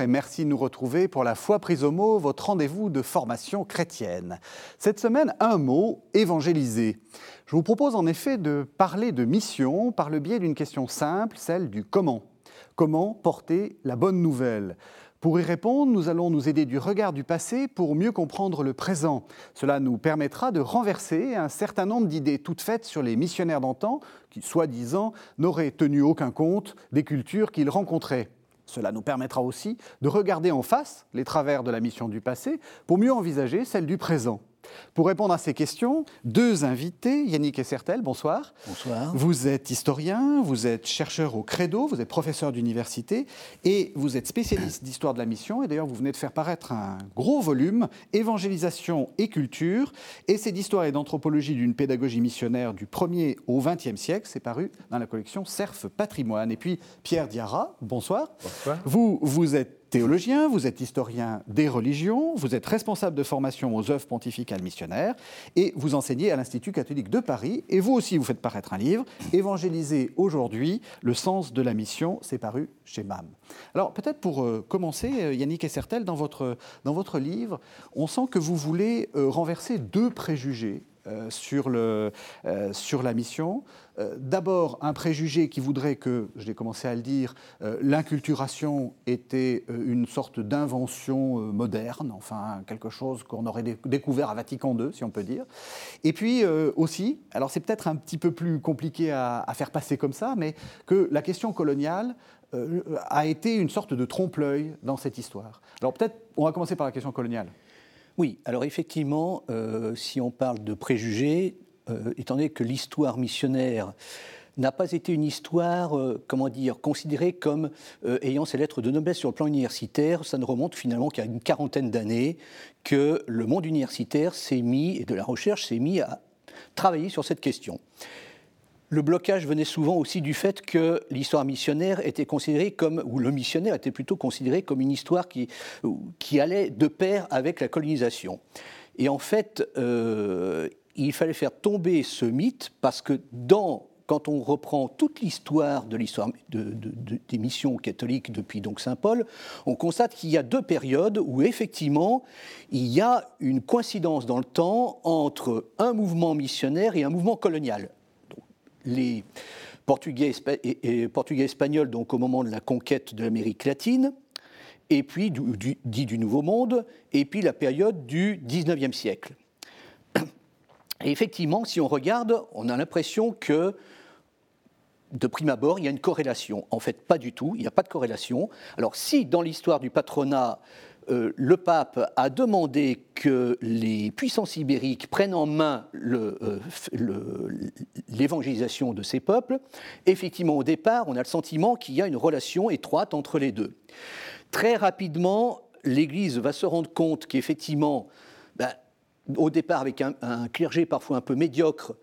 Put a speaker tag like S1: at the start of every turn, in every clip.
S1: Et merci de nous retrouver pour la foi prise au mot, votre rendez-vous de formation chrétienne. Cette semaine, un mot, évangéliser. Je vous propose en effet de parler de mission par le biais d'une question simple, celle du comment. Comment porter la bonne nouvelle? Pour y répondre, nous allons nous aider du regard du passé pour mieux comprendre le présent. Cela nous permettra de renverser un certain nombre d'idées toutes faites sur les missionnaires d'antan qui, soi-disant, n'auraient tenu aucun compte des cultures qu'ils rencontraient. Cela nous permettra aussi de regarder en face les travers de la mission du passé pour mieux envisager celle du présent. Pour répondre à ces questions, deux invités, Yannick Essertel, bonsoir.
S2: Bonsoir.
S1: Vous êtes historien, vous êtes chercheur au Credo, vous êtes professeur d'université et vous êtes spécialiste d'histoire de la mission. Et d'ailleurs, vous venez de faire paraître un gros volume, Évangélisation et culture, essai d'histoire et d'anthropologie d'une pédagogie missionnaire du 1er au 20e siècle. C'est paru dans la collection Cerf Patrimoine. Et puis Pierre Diarra, bonsoir.
S3: Bonsoir.
S1: Vous, vous êtes théologien, vous êtes historien des religions, vous êtes responsable de formation aux œuvres pontificales missionnaires et vous enseignez à l'Institut catholique de Paris. Et vous aussi, vous faites paraître un livre, Évangéliser aujourd'hui, le sens de la mission, c'est paru chez MAM. Alors peut-être pour euh, commencer, euh, Yannick Essertel, dans votre, dans votre livre, on sent que vous voulez euh, renverser deux préjugés euh, sur, le, euh, sur la mission. Euh, D'abord, un préjugé qui voudrait que, je l'ai commencé à le dire, l'inculturation était une sorte d'invention moderne, enfin quelque chose qu'on aurait dé- découvert à Vatican II, si on peut dire. Et puis aussi, alors c'est peut-être un petit peu plus compliqué à, à faire passer comme ça, mais que la question coloniale a été une sorte de trompe-l'œil dans cette histoire. Alors peut-être, on va commencer par la question coloniale.
S2: Oui, alors effectivement, euh, si on parle de préjugés, euh, étant donné que l'histoire missionnaire n'a pas été une histoire, euh, comment dire, considérée comme ayant ses lettres de noblesse sur le plan universitaire, ça ne remonte finalement qu'à une quarantaine d'années que le monde universitaire s'est mis, et de la recherche s'est mis à travailler sur cette question. Le blocage venait souvent aussi du fait que l'histoire missionnaire était considérée comme, ou le missionnaire était plutôt considéré comme une histoire qui, qui allait de pair avec la colonisation. Et en fait, euh, il fallait faire tomber ce mythe parce que dans quand on reprend toute l'histoire de l'histoire de- de- de- des missions catholiques depuis donc Saint Paul, on constate qu'il y a deux périodes où effectivement il y a une coïncidence dans le temps entre un mouvement missionnaire et un mouvement colonial les Portugais, espagnols, donc au moment de la conquête de l'Amérique latine, et puis du, dit du Nouveau Monde, et puis la période du 19e siècle. Et effectivement, si on regarde, on a l'impression que de prime abord, il y a une corrélation. En fait, pas du tout, il n'y a pas de corrélation. Alors si dans l'histoire du patronat, euh, le pape a demandé que les puissances ibériques prennent en main euh, l'évangélisation de ces peuples, effectivement, au départ, on a le sentiment qu'il y a une relation étroite entre les deux. Très rapidement, l'Église va se rendre compte qu'effectivement, ben, au départ avec un clergé parfois un peu médiocre,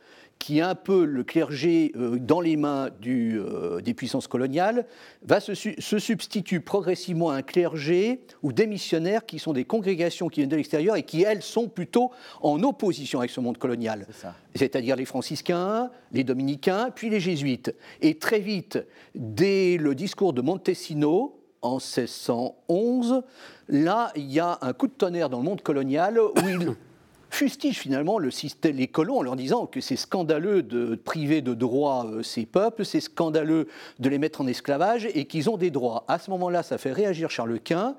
S2: qui est un peu le clergé euh, dans les mains du, euh, des puissances coloniales, va se, se substitue progressivement à un clergé ou des missionnaires qui sont des congrégations qui viennent de l'extérieur et qui, elles, sont plutôt en opposition avec ce monde colonial. C'est-à-dire les franciscains, les dominicains, puis les jésuites. Et très vite, dès le discours de Montesino, en 1611, là, il y a un coup de tonnerre dans le monde colonial où il fustige finalement le système, les colons en leur disant que c'est scandaleux de priver de droits euh, ces peuples, c'est scandaleux de les mettre en esclavage et qu'ils ont des droits. À ce moment-là, ça fait réagir Charles Quint,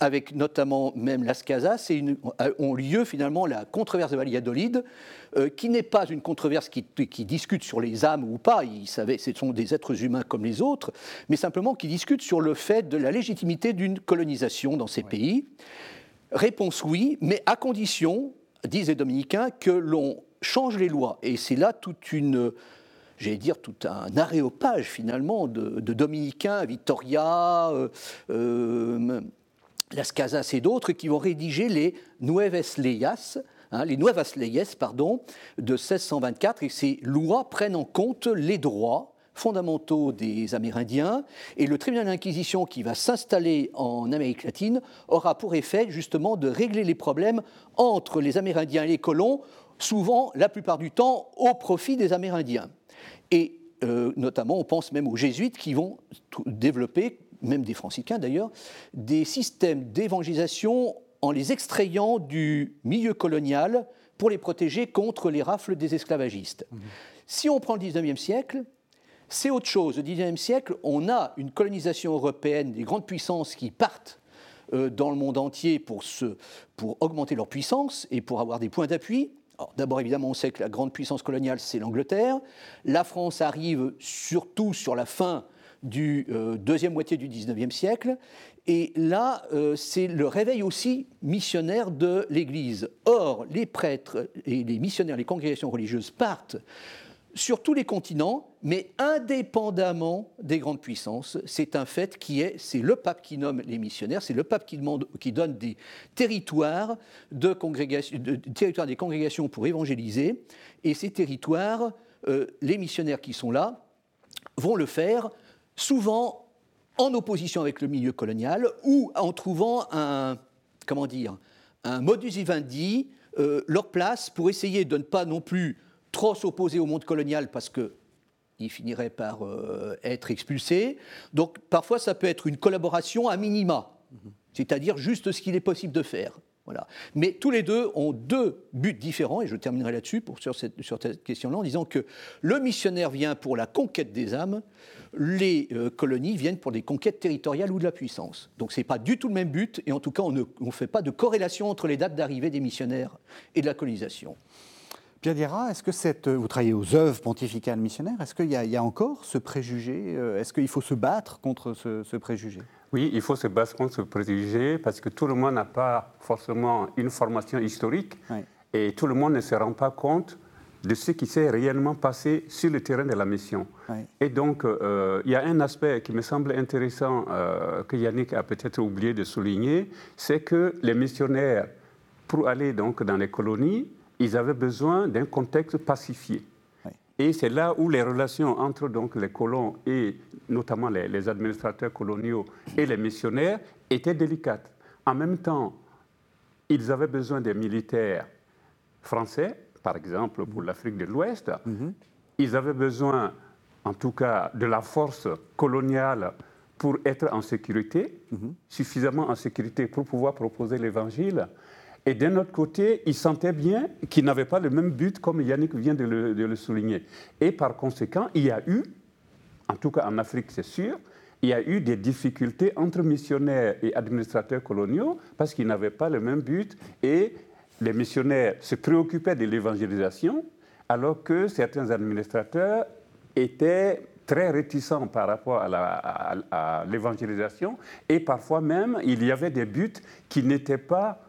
S2: avec notamment même Las Casas, et une- ont lieu finalement la controverse de Valladolid, euh, qui n'est pas une controverse qui, qui discute sur les âmes ou pas, ils savaient, ce sont des êtres humains comme les autres, mais simplement qui discute sur le fait de la légitimité d'une colonisation dans ces pays. Réponse oui, mais à condition, disent les dominicains, que l'on change les lois. Et c'est là toute une, j'allais dire, tout un aréopage finalement de, dominicains, Vittoria, euh, euh, Las Casas et d'autres, qui vont rédiger les hein, les Nuevas Leyes, de 1624, et ces lois prennent en compte les droits fondamentaux des Amérindiens, et le tribunal d'inquisition qui va s'installer en Amérique latine aura pour effet justement de régler les problèmes entre les Amérindiens et les colons, souvent, la plupart du temps, au profit des Amérindiens. Et euh, notamment, on pense même aux jésuites qui vont développer même des franciscains d'ailleurs, des systèmes d'évangélisation en les extrayant du milieu colonial pour les protéger contre les rafles des esclavagistes. Mmh. Si on prend le 19e siècle, c'est autre chose. Au XIXe siècle, on a une colonisation européenne des grandes puissances qui partent euh, dans le monde entier pour, augmenter leur puissance et pour avoir des points d'appui. D'abord, évidemment, on sait que la grande puissance coloniale, c'est l'Angleterre. La France arrive surtout sur la fin du euh, deuxième moitié du XIXe siècle. Et là, euh, c'est le réveil aussi missionnaire de l'Église. Or, les prêtres et les missionnaires, les congrégations religieuses partent sur tous les continents, mais indépendamment des grandes puissances. C'est un fait qui est, c'est le pape qui nomme les missionnaires, c'est le pape qui, demande, qui donne des territoires, de congrégation, territoires des congrégations pour évangéliser, et ces territoires, euh, les missionnaires qui sont là vont le faire souvent en opposition avec le milieu colonial ou en trouvant un, comment dire, un modus vivendi, euh, leur place pour essayer de ne pas non plus trop s'opposer au monde colonial parce qu'il finirait par euh, être expulsé. Donc parfois, ça peut être une collaboration à minima, c'est-à-dire juste ce qu'il est possible de faire. Voilà. Mais tous les deux ont deux buts différents, et je terminerai là-dessus sur cette, sur cette question-là en disant que le missionnaire vient pour la conquête des âmes, les euh, colonies viennent pour des conquêtes territoriales ou de la puissance. Donc ce n'est pas du tout le même but, et en tout cas on ne fait pas de corrélation entre les dates d'arrivée des missionnaires et de la colonisation.
S1: Pierre Dira, est-ce que cette, vous travaillez aux œuvres pontificales missionnaires, est-ce qu'il y, y, a encore ce préjugé euh, Est-ce qu'il faut se battre contre ce, préjugé?
S3: Oui, il faut se battre contre ce préjugé parce que tout le monde n'a pas forcément une formation historique et tout le monde ne se rend pas compte de ce qui s'est réellement passé sur le terrain de la mission. Et donc, euh, il y a un aspect qui me semble intéressant euh, que Yannick a peut-être oublié de souligner, c'est que les missionnaires, pour aller donc dans les colonies, ils avaient besoin d'un contexte pacifié. Et c'est là où les relations entre donc, les colons et notamment les, administrateurs coloniaux et les missionnaires étaient délicates. En même temps, ils avaient besoin des militaires français, par exemple pour l'Afrique de l'Ouest. Mhm. Ils avaient besoin, en tout cas, de la force coloniale pour être en sécurité, mhm. suffisamment en sécurité pour pouvoir proposer l'Évangile. Et d'un autre côté, ils sentaient bien qu'ils n'avaient pas le même but, comme Yannick vient de le, souligner. Et par conséquent, il y a eu, en tout cas en Afrique, c'est sûr, il y a eu des difficultés entre missionnaires et administrateurs coloniaux parce qu'ils n'avaient pas le même but et les missionnaires se préoccupaient de l'évangélisation alors que certains administrateurs étaient très réticents par rapport à l'évangélisation et parfois même il y avait des buts qui n'étaient pas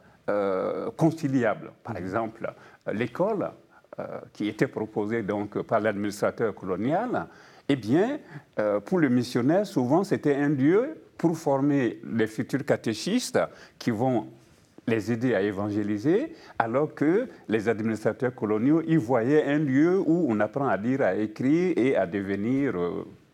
S3: conciliables. Par mhm. exemple, l'école euh, qui était proposée donc par l'administrateur colonial, eh bien, euh, pour le missionnaire, souvent, c'était un lieu pour former les futurs catéchistes qui vont les aider à évangéliser, alors que les administrateurs coloniaux y voyaient un lieu où on apprend à lire, à écrire et à devenir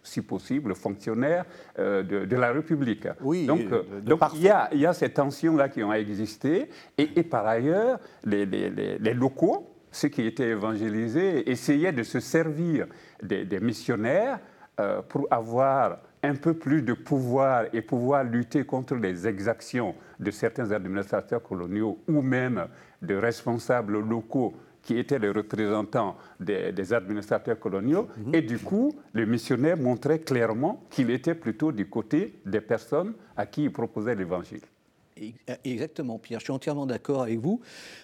S3: si possible, fonctionnaires euh, de, la République.
S1: Oui,
S3: donc, donc il, y a, il y a ces tensions-là qui ont existé. Et, par ailleurs, les, les, locaux, ceux qui étaient évangélisés, essayaient de se servir des, missionnaires euh, pour avoir un peu plus de pouvoir et pouvoir lutter contre les exactions de certains administrateurs coloniaux ou même de responsables locaux qui étaient les représentants des, administrateurs coloniaux. Mhm. Et du coup, le missionnaire montrait clairement qu'il était plutôt du côté des personnes à qui il proposait l'évangile.
S2: Exactement, Pierre, je suis entièrement d'accord avec vous,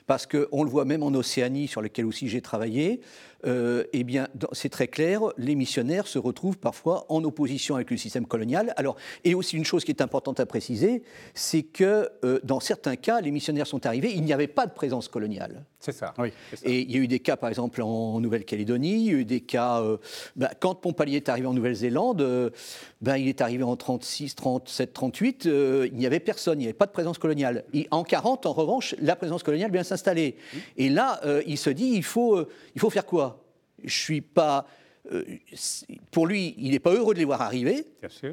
S2: parce qu'on le voit même en Océanie, sur lequel aussi j'ai travaillé, euh, eh bien, c'est très clair, les missionnaires se retrouvent parfois en opposition avec le système colonial. Alors, et aussi une chose qui est importante à préciser, c'est que euh, dans certains cas, les missionnaires sont arrivés, il n'y avait pas de présence coloniale.
S3: C'est ça.
S2: Oui. Et il y a eu des cas, par exemple, en Nouvelle-Calédonie, il y a eu des cas, euh, bah, quand Pompalier est arrivé en Nouvelle-Zélande, ben, il est arrivé en 36, 37, 38, il n'y avait personne, il n'y avait pas de présence coloniale. en 40, en revanche, la présence coloniale vient s'installer. Et là, il se dit, il faut, il faut faire quoi? Je suis pas. Euh, pour lui, il n'est pas heureux de les voir arriver.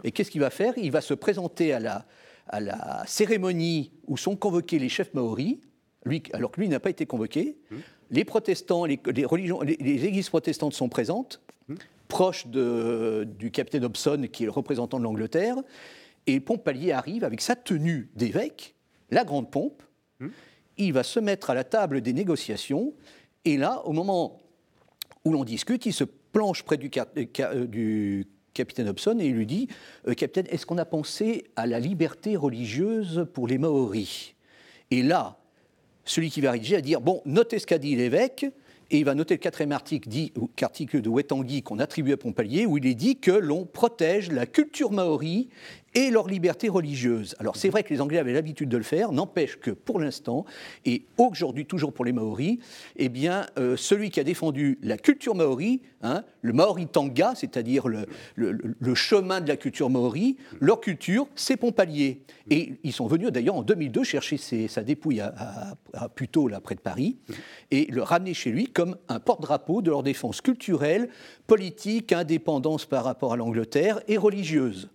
S2: Et qu'est-ce qu'il va faire? Il va se présenter à la, à la cérémonie où sont convoqués les chefs maoris, lui, alors que lui n'a pas été convoqué. Hum. Les protestants, les, religions, les, églises protestantes sont présentes, hum. proches de, du capitaine Hobson, qui est le représentant de l'Angleterre. Et Pompalier arrive avec sa tenue d'évêque, la grande pompe. Hmm. Il va se mettre à la table des négociations. Et là, au moment où l'on discute, il se planche près du, euh, euh, capitaine Hobson et il lui dit euh, Capitaine, est-ce qu'on a pensé à la liberté religieuse pour les Maoris? Et là, celui qui va rédiger va dire Bon, notez ce qu'a dit l'évêque, et il va noter le quatrième article, dit, article de Wetangui qu'on attribue à Pompalier, où il est dit que l'on protège la culture maori et leur liberté religieuse. Alors c'est vrai que les Anglais avaient l'habitude de le faire, n'empêche que pour l'instant, et aujourd'hui toujours pour les Maoris, eh bien, euh, celui qui a défendu la culture maori, hein, le Maori Tanga, c'est-à-dire le, chemin de la culture maori, leur culture, c'est Pompalier. Et ils sont venus d'ailleurs en 2002 chercher sa dépouille à, à, là, près de Paris, et le ramener chez lui comme un porte-drapeau de leur défense culturelle, politique, indépendance par rapport à l'Angleterre et religieuse.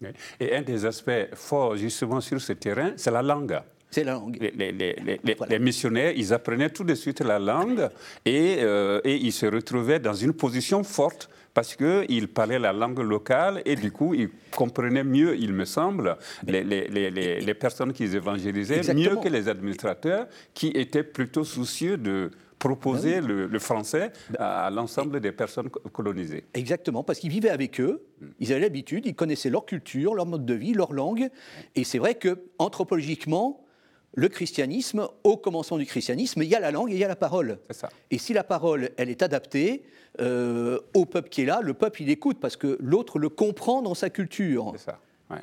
S3: Aspects forts justement sur ce terrain, c'est la langue.
S2: C'est la langue.
S3: Les, missionnaires, ils apprenaient tout de suite la langue et, euh, et ils se retrouvaient dans une position forte parce qu'ils parlaient la langue locale et du coup, ils comprenaient mieux, il me semble, les, les personnes qu'ils évangélisaient, mieux que les administrateurs qui étaient plutôt soucieux de proposer ben le, français à, l'ensemble des personnes colonisées.
S2: Exactement, parce qu'ils vivaient avec eux, ils avaient l'habitude, ils connaissaient leur culture, leur mode de vie, leur langue. Et c'est vrai que anthropologiquement, le christianisme, au commencement du christianisme, il y a la langue et il y a la parole.
S3: Ça.
S2: Et si la parole, elle est adaptée euh, au peuple qui est là, le peuple, il écoute parce que l'autre le comprend dans sa culture.
S3: C'est ça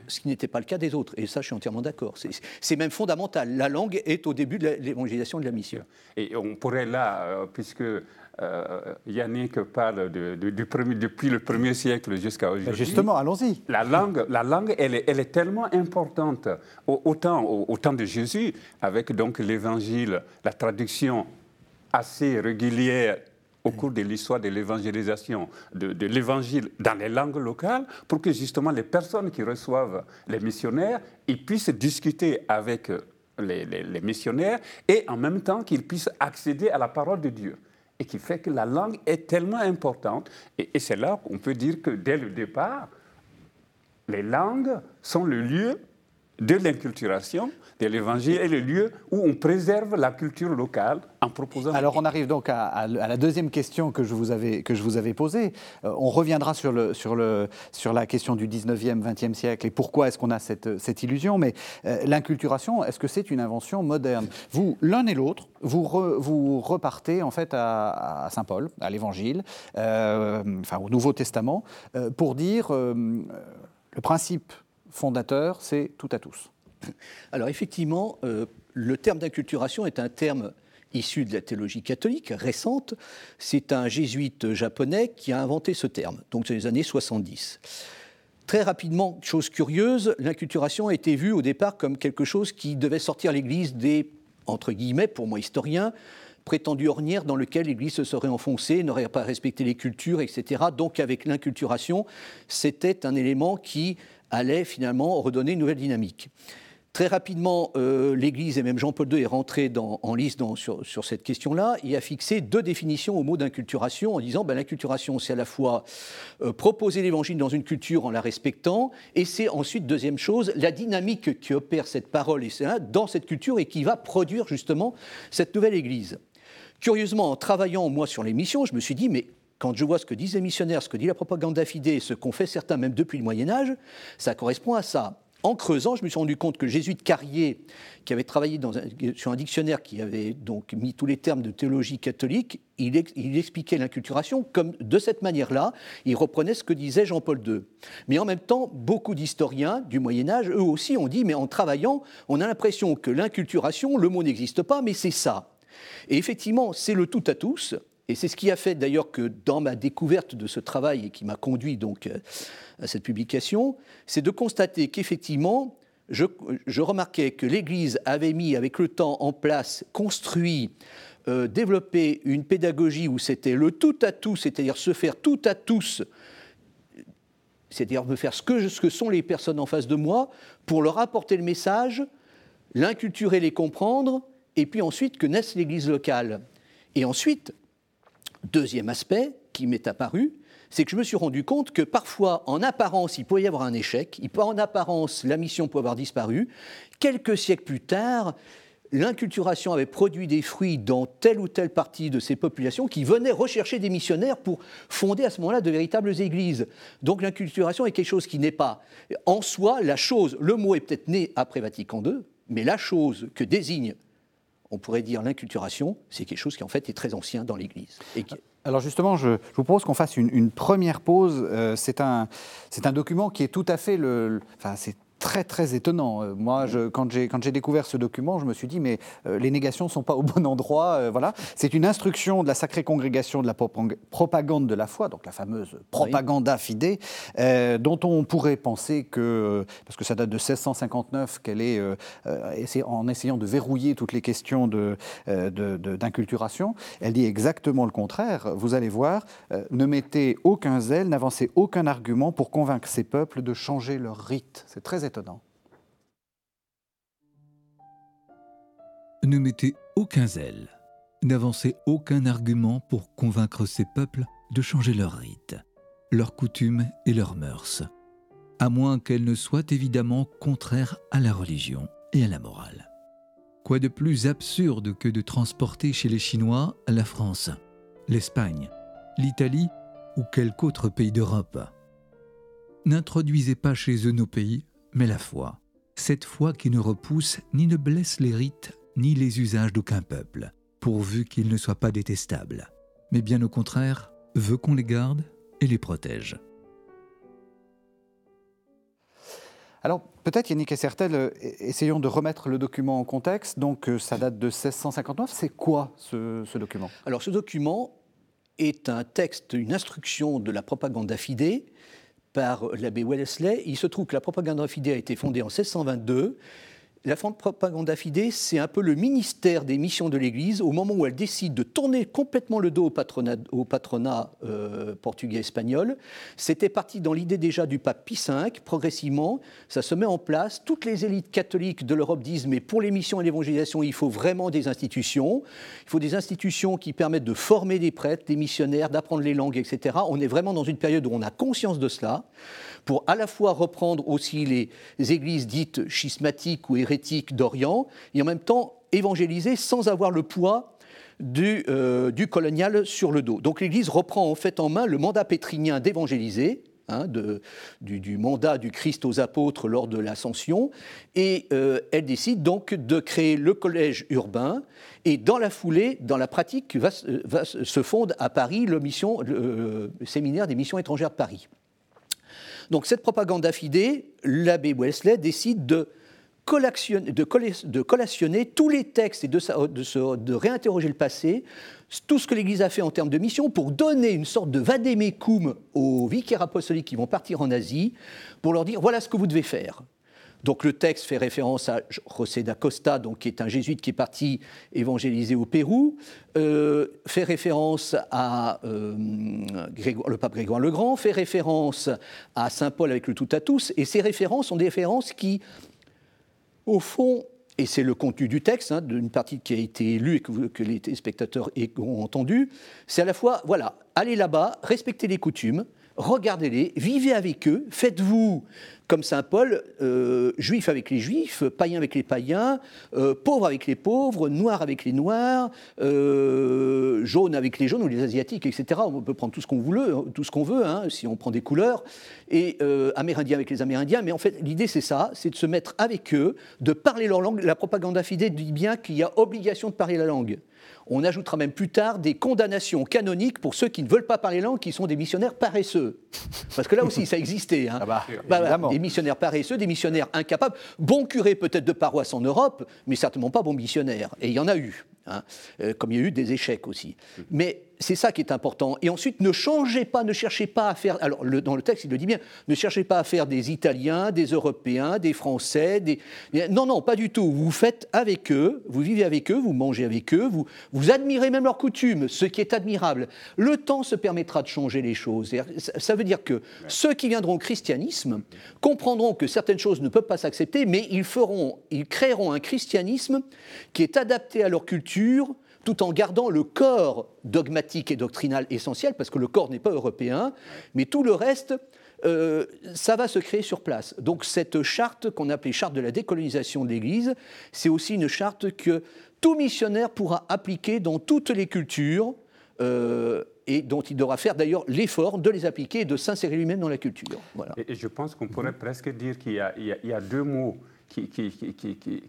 S2: ce qui n'était pas le cas des autres. Et ça, je suis entièrement d'accord. C'est même fondamental. La langue est au début de l'évangélisation de la mission.
S3: Et on pourrait là, euh, puisque euh, Yannick parle du premier, depuis le premier siècle jusqu'à ben, aujourd'hui.
S1: Justement, allons-y.
S3: La langue, la langue elle, est, elle est tellement importante. Autant au, temps de Jésus, avec donc l'évangile, la traduction assez régulière au cours de l'histoire de l'évangélisation, de, l'évangile dans les langues locales, pour que justement les personnes qui reçoivent les missionnaires ils puissent discuter avec les, missionnaires et en même temps qu'ils puissent accéder à la parole de Dieu. Et qui fait que la langue est tellement importante. Et, et c'est là qu'on peut dire que dès le départ, les langues sont le lieu de l'inculturation de l'Évangile est le lieu où on préserve la culture locale en proposant.
S1: Alors on arrive donc à, la deuxième question que je vous avais, que je vous avais posée. Euh, on reviendra sur, le, sur, le, sur la question du 19e, 20e siècle et pourquoi est-ce qu'on a cette, cette, illusion. Mais euh, l'inculturation, est-ce que c'est une invention moderne? Vous, l'un et l'autre, vous, vous repartez en fait à, Saint Paul, à l'Évangile, euh, enfin au Nouveau Testament, pour dire le principe fondateur, c'est tout à tous.
S2: Alors effectivement, euh, le terme d'inculturation est un terme issu de la théologie catholique récente. C'est un jésuite japonais qui a inventé ce terme, donc dans les années 70. Très rapidement, chose curieuse, l'inculturation a été vue au départ comme quelque chose qui devait sortir l'Église des, entre guillemets, pour moi historien, prétendues ornières dans lequel l'Église se serait enfoncée, n'aurait pas respecté les cultures, etc. Donc avec l'inculturation, c'était un élément qui allait finalement redonner une nouvelle dynamique. Très rapidement, euh, l'Église et même Jean-Paul II est rentré en lice sur, cette question-là et a fixé deux définitions au mot d'inculturation en disant ben, l'inculturation, c'est à la fois euh, proposer l'Évangile dans une culture en la respectant et c'est ensuite, deuxième chose, la dynamique qui opère cette parole et dans cette culture et qui va produire justement cette nouvelle Église. Curieusement, en travaillant moi sur les missions, je me suis dit mais quand je vois ce que disent les missionnaires, ce que dit la propagande fide, ce qu'ont fait certains même depuis le Moyen Âge, ça correspond à ça en creusant, je me suis rendu compte que le jésuite Carrier, qui avait travaillé sur un dictionnaire qui avait donc mis tous les termes de théologie catholique, il, expliquait l'inculturation comme de cette manière-là, il reprenait ce que disait Jean-Paul II. Mais en même temps, beaucoup d'historiens du Moyen Âge, eux aussi, ont dit, mais en travaillant, on a l'impression que l'inculturation, le mot n'existe pas, mais c'est ça. Et effectivement, c'est le tout à tous. Et c'est ce qui a fait d'ailleurs que dans ma découverte de ce travail et qui m'a conduit donc euh, à cette publication, c'est de constater qu'effectivement, je, remarquais que l'Église avait mis avec le temps en place, construit, euh, développé une pédagogie où c'était le tout à tous, c'est-à-dire se faire tout à tous, c'est-à-dire me faire ce que, ce que sont les personnes en face de moi, pour leur apporter le message, l'inculturer, les comprendre, et puis ensuite que naisse l'Église locale. Et ensuite, Deuxième aspect qui m'est apparu, c'est que je me suis rendu compte que parfois, en apparence, il pouvait y avoir un échec, peut, en apparence, la mission peut avoir disparu. Quelques siècles plus tard, l'inculturation avait produit des fruits dans telle ou telle partie de ces populations qui venaient rechercher des missionnaires pour fonder à ce moment-là de véritables églises. Donc l'inculturation est quelque chose qui n'est pas en soi la chose, le mot est peut-être né après Vatican II, mais la chose que désigne, on pourrait dire l'inculturation, c'est quelque chose qui en fait est très ancien dans l'Église.
S1: Alors justement, je, vous propose qu'on fasse une, première pause. Euh, c'est un, un document qui est tout à fait le, très très étonnant. Euh, moi, je, quand j'ai découvert ce document, je me suis dit mais euh, les négations ne sont pas au bon endroit. Euh, voilà, c'est une instruction de la Sacrée Congrégation de la propagande de la foi, donc la fameuse propaganda fide, dont on pourrait penser que parce que ça date de 1659 qu'elle est en essayant de verrouiller toutes les questions de d'inculturation, elle dit exactement le contraire. Vous allez voir, ne mettez aucun zèle, n'avancez aucun argument pour convaincre ces peuples de changer leur rite. C'est très
S4: ne mettez aucun zèle, n'avancez aucun argument pour convaincre ces peuples de changer leurs rites, leurs coutumes et leurs mœurs, à moins qu'elles ne soient évidemment contraires à la religion et à la morale. Quoi de plus absurde que de transporter chez les Chinois la France, l'Espagne, l'Italie ou quelque autre pays d'Europe? N'introduisez pas chez eux nos pays mais la foi, cette foi qui ne repousse ni ne blesse les rites ni les usages d'aucun peuple, pourvu qu'ils ne soient pas détestables, mais bien au contraire, veut qu'on les garde et les protège.
S1: Alors, peut-être, Yannick Essertel, euh, essayons de remettre le document en contexte. Donc, euh, ça date de 1659. C'est quoi ce, ce, document?
S2: Alors, ce document est un texte, une instruction de la propagande affidée par l'abbé Wellesley. Il se trouve que la propagande fidée a été fondée en 1622 la propaganda fide, c'est un peu le ministère des missions de l'Église au moment où elle décide de tourner complètement le dos au patronat, euh, portugais-espagnol. C'était parti dans l'idée déjà du pape Pie V. Progressivement, ça se met en place. Toutes les élites catholiques de l'Europe disent mais pour les missions et l'évangélisation, il faut vraiment des institutions. Il faut des institutions qui permettent de former des prêtres, des missionnaires, d'apprendre les langues, etc. On est vraiment dans une période où on a conscience de cela pour à la fois reprendre aussi les églises dites schismatiques ou hérétiques d'Orient, et en même temps évangéliser sans avoir le poids du, euh, colonial sur le dos. Donc l'Église reprend en fait en main le mandat pétrinien d'évangéliser, hein, du, mandat du Christ aux apôtres lors de l'ascension, et euh, elle décide donc de créer le collège urbain, et dans la foulée, dans la pratique, se fonde à Paris le, le séminaire des missions étrangères de Paris. Donc cette propagande affidée, l'abbé Wesley décide de collationner tous les textes et de, de, réinterroger le passé, tout ce que l'Église a fait en termes de mission, pour donner une sorte de vadémécum aux vicaires apostoliques qui vont partir en Asie, pour leur dire voilà ce que vous devez faire. Donc le texte fait référence à José da Costa, donc, qui est un jésuite qui est parti évangéliser au Pérou, euh, fait référence à euh, le pape Grégoire le Grand, fait référence à Saint Paul avec le tout à tous, et ces références sont des références qui, au fond, et c'est le contenu du texte, hein, d'une partie qui a été lue et que, que les spectateurs ont entendu, c'est à la fois, voilà, allez là-bas, respectez les coutumes, regardez-les, vivez avec eux, faites-vous comme Saint Paul, euh, juif avec les juifs, païen avec les païens, euh, pauvre avec les pauvres, noir avec les noirs, euh, jaune avec les jaunes ou les asiatiques, etc. On peut prendre tout ce qu'on veut, tout ce qu'on veut, hein, si on prend des couleurs, et amérindien avec les amérindiens. Mais en fait, l'idée c'est ça, c'est de se mettre avec eux, de parler leur langue. La propagande fidèle dit bien qu'il y a obligation de parler la langue. On ajoutera même plus tard des condamnations canoniques pour ceux qui ne veulent pas parler langue, qui sont des missionnaires paresseux. Parce que là aussi, ça existait. Hein. Ah bah, bah, bah, des missionnaires paresseux, des missionnaires incapables, bons curés peut-être de paroisse en Europe, mais certainement pas bons missionnaires. Et il y en a eu, hein. euh, comme il y a eu des échecs aussi. Mais c'est ça qui est important. Et ensuite, ne changez pas, ne cherchez pas à faire. Alors, dans le texte, il le dit bien, ne cherchez pas à faire des Italiens, des Européens, des Français. Des... Non, non, pas du tout. Vous faites avec eux, vous vivez avec eux, vous mangez avec eux, vous, vous admirez même leurs coutumes, ce qui est admirable. Le temps se permettra de changer les choses. Ça veut dire que ceux qui viendront au christianisme comprendront que certaines choses ne peuvent pas s'accepter, mais ils feront, ils créeront un christianisme qui est adapté à leur culture tout en gardant le corps dogmatique et doctrinal essentiel, parce que le corps n'est pas européen, mais tout le reste, euh, ça va se créer sur place. Donc cette charte qu'on appelait charte de la décolonisation de l'Église, c'est aussi une charte que tout missionnaire pourra appliquer dans toutes les cultures. Euh, et dont il devra faire d'ailleurs l'effort de les appliquer et de s'insérer lui-même dans la culture.
S3: Et, je pense qu'on pourrait presque dire qu'il y, a deux mots qui, qui,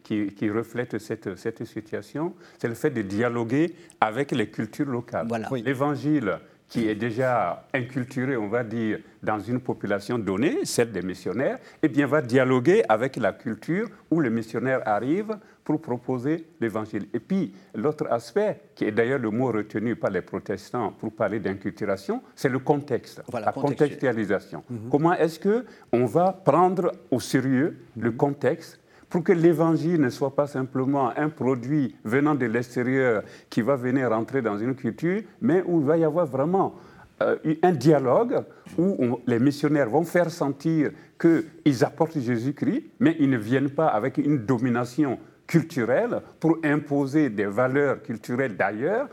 S3: qui, qui reflètent cette, cette situation. C'est le fait de dialoguer avec les cultures locales. Voilà. L'évangile qui est déjà inculturé, on va dire, dans une population donnée, celle des missionnaires, eh bien, va dialoguer avec la culture où les missionnaires arrivent pour proposer l'évangile. Et puis, l'autre aspect, qui est d'ailleurs le mot retenu par les protestants pour parler d'inculturation, c'est le contexte, la contextualisation. Mhm. Comment est-ce qu'on va prendre au sérieux le contexte pour que l'évangile ne soit pas simplement un produit venant de l'extérieur qui va venir rentrer dans une culture, mais où il va y avoir vraiment euh, un dialogue où les missionnaires vont faire sentir qu'ils apportent Jésus-Christ, mais ils ne viennent pas avec une domination culturelle pour imposer des valeurs culturelles d'ailleurs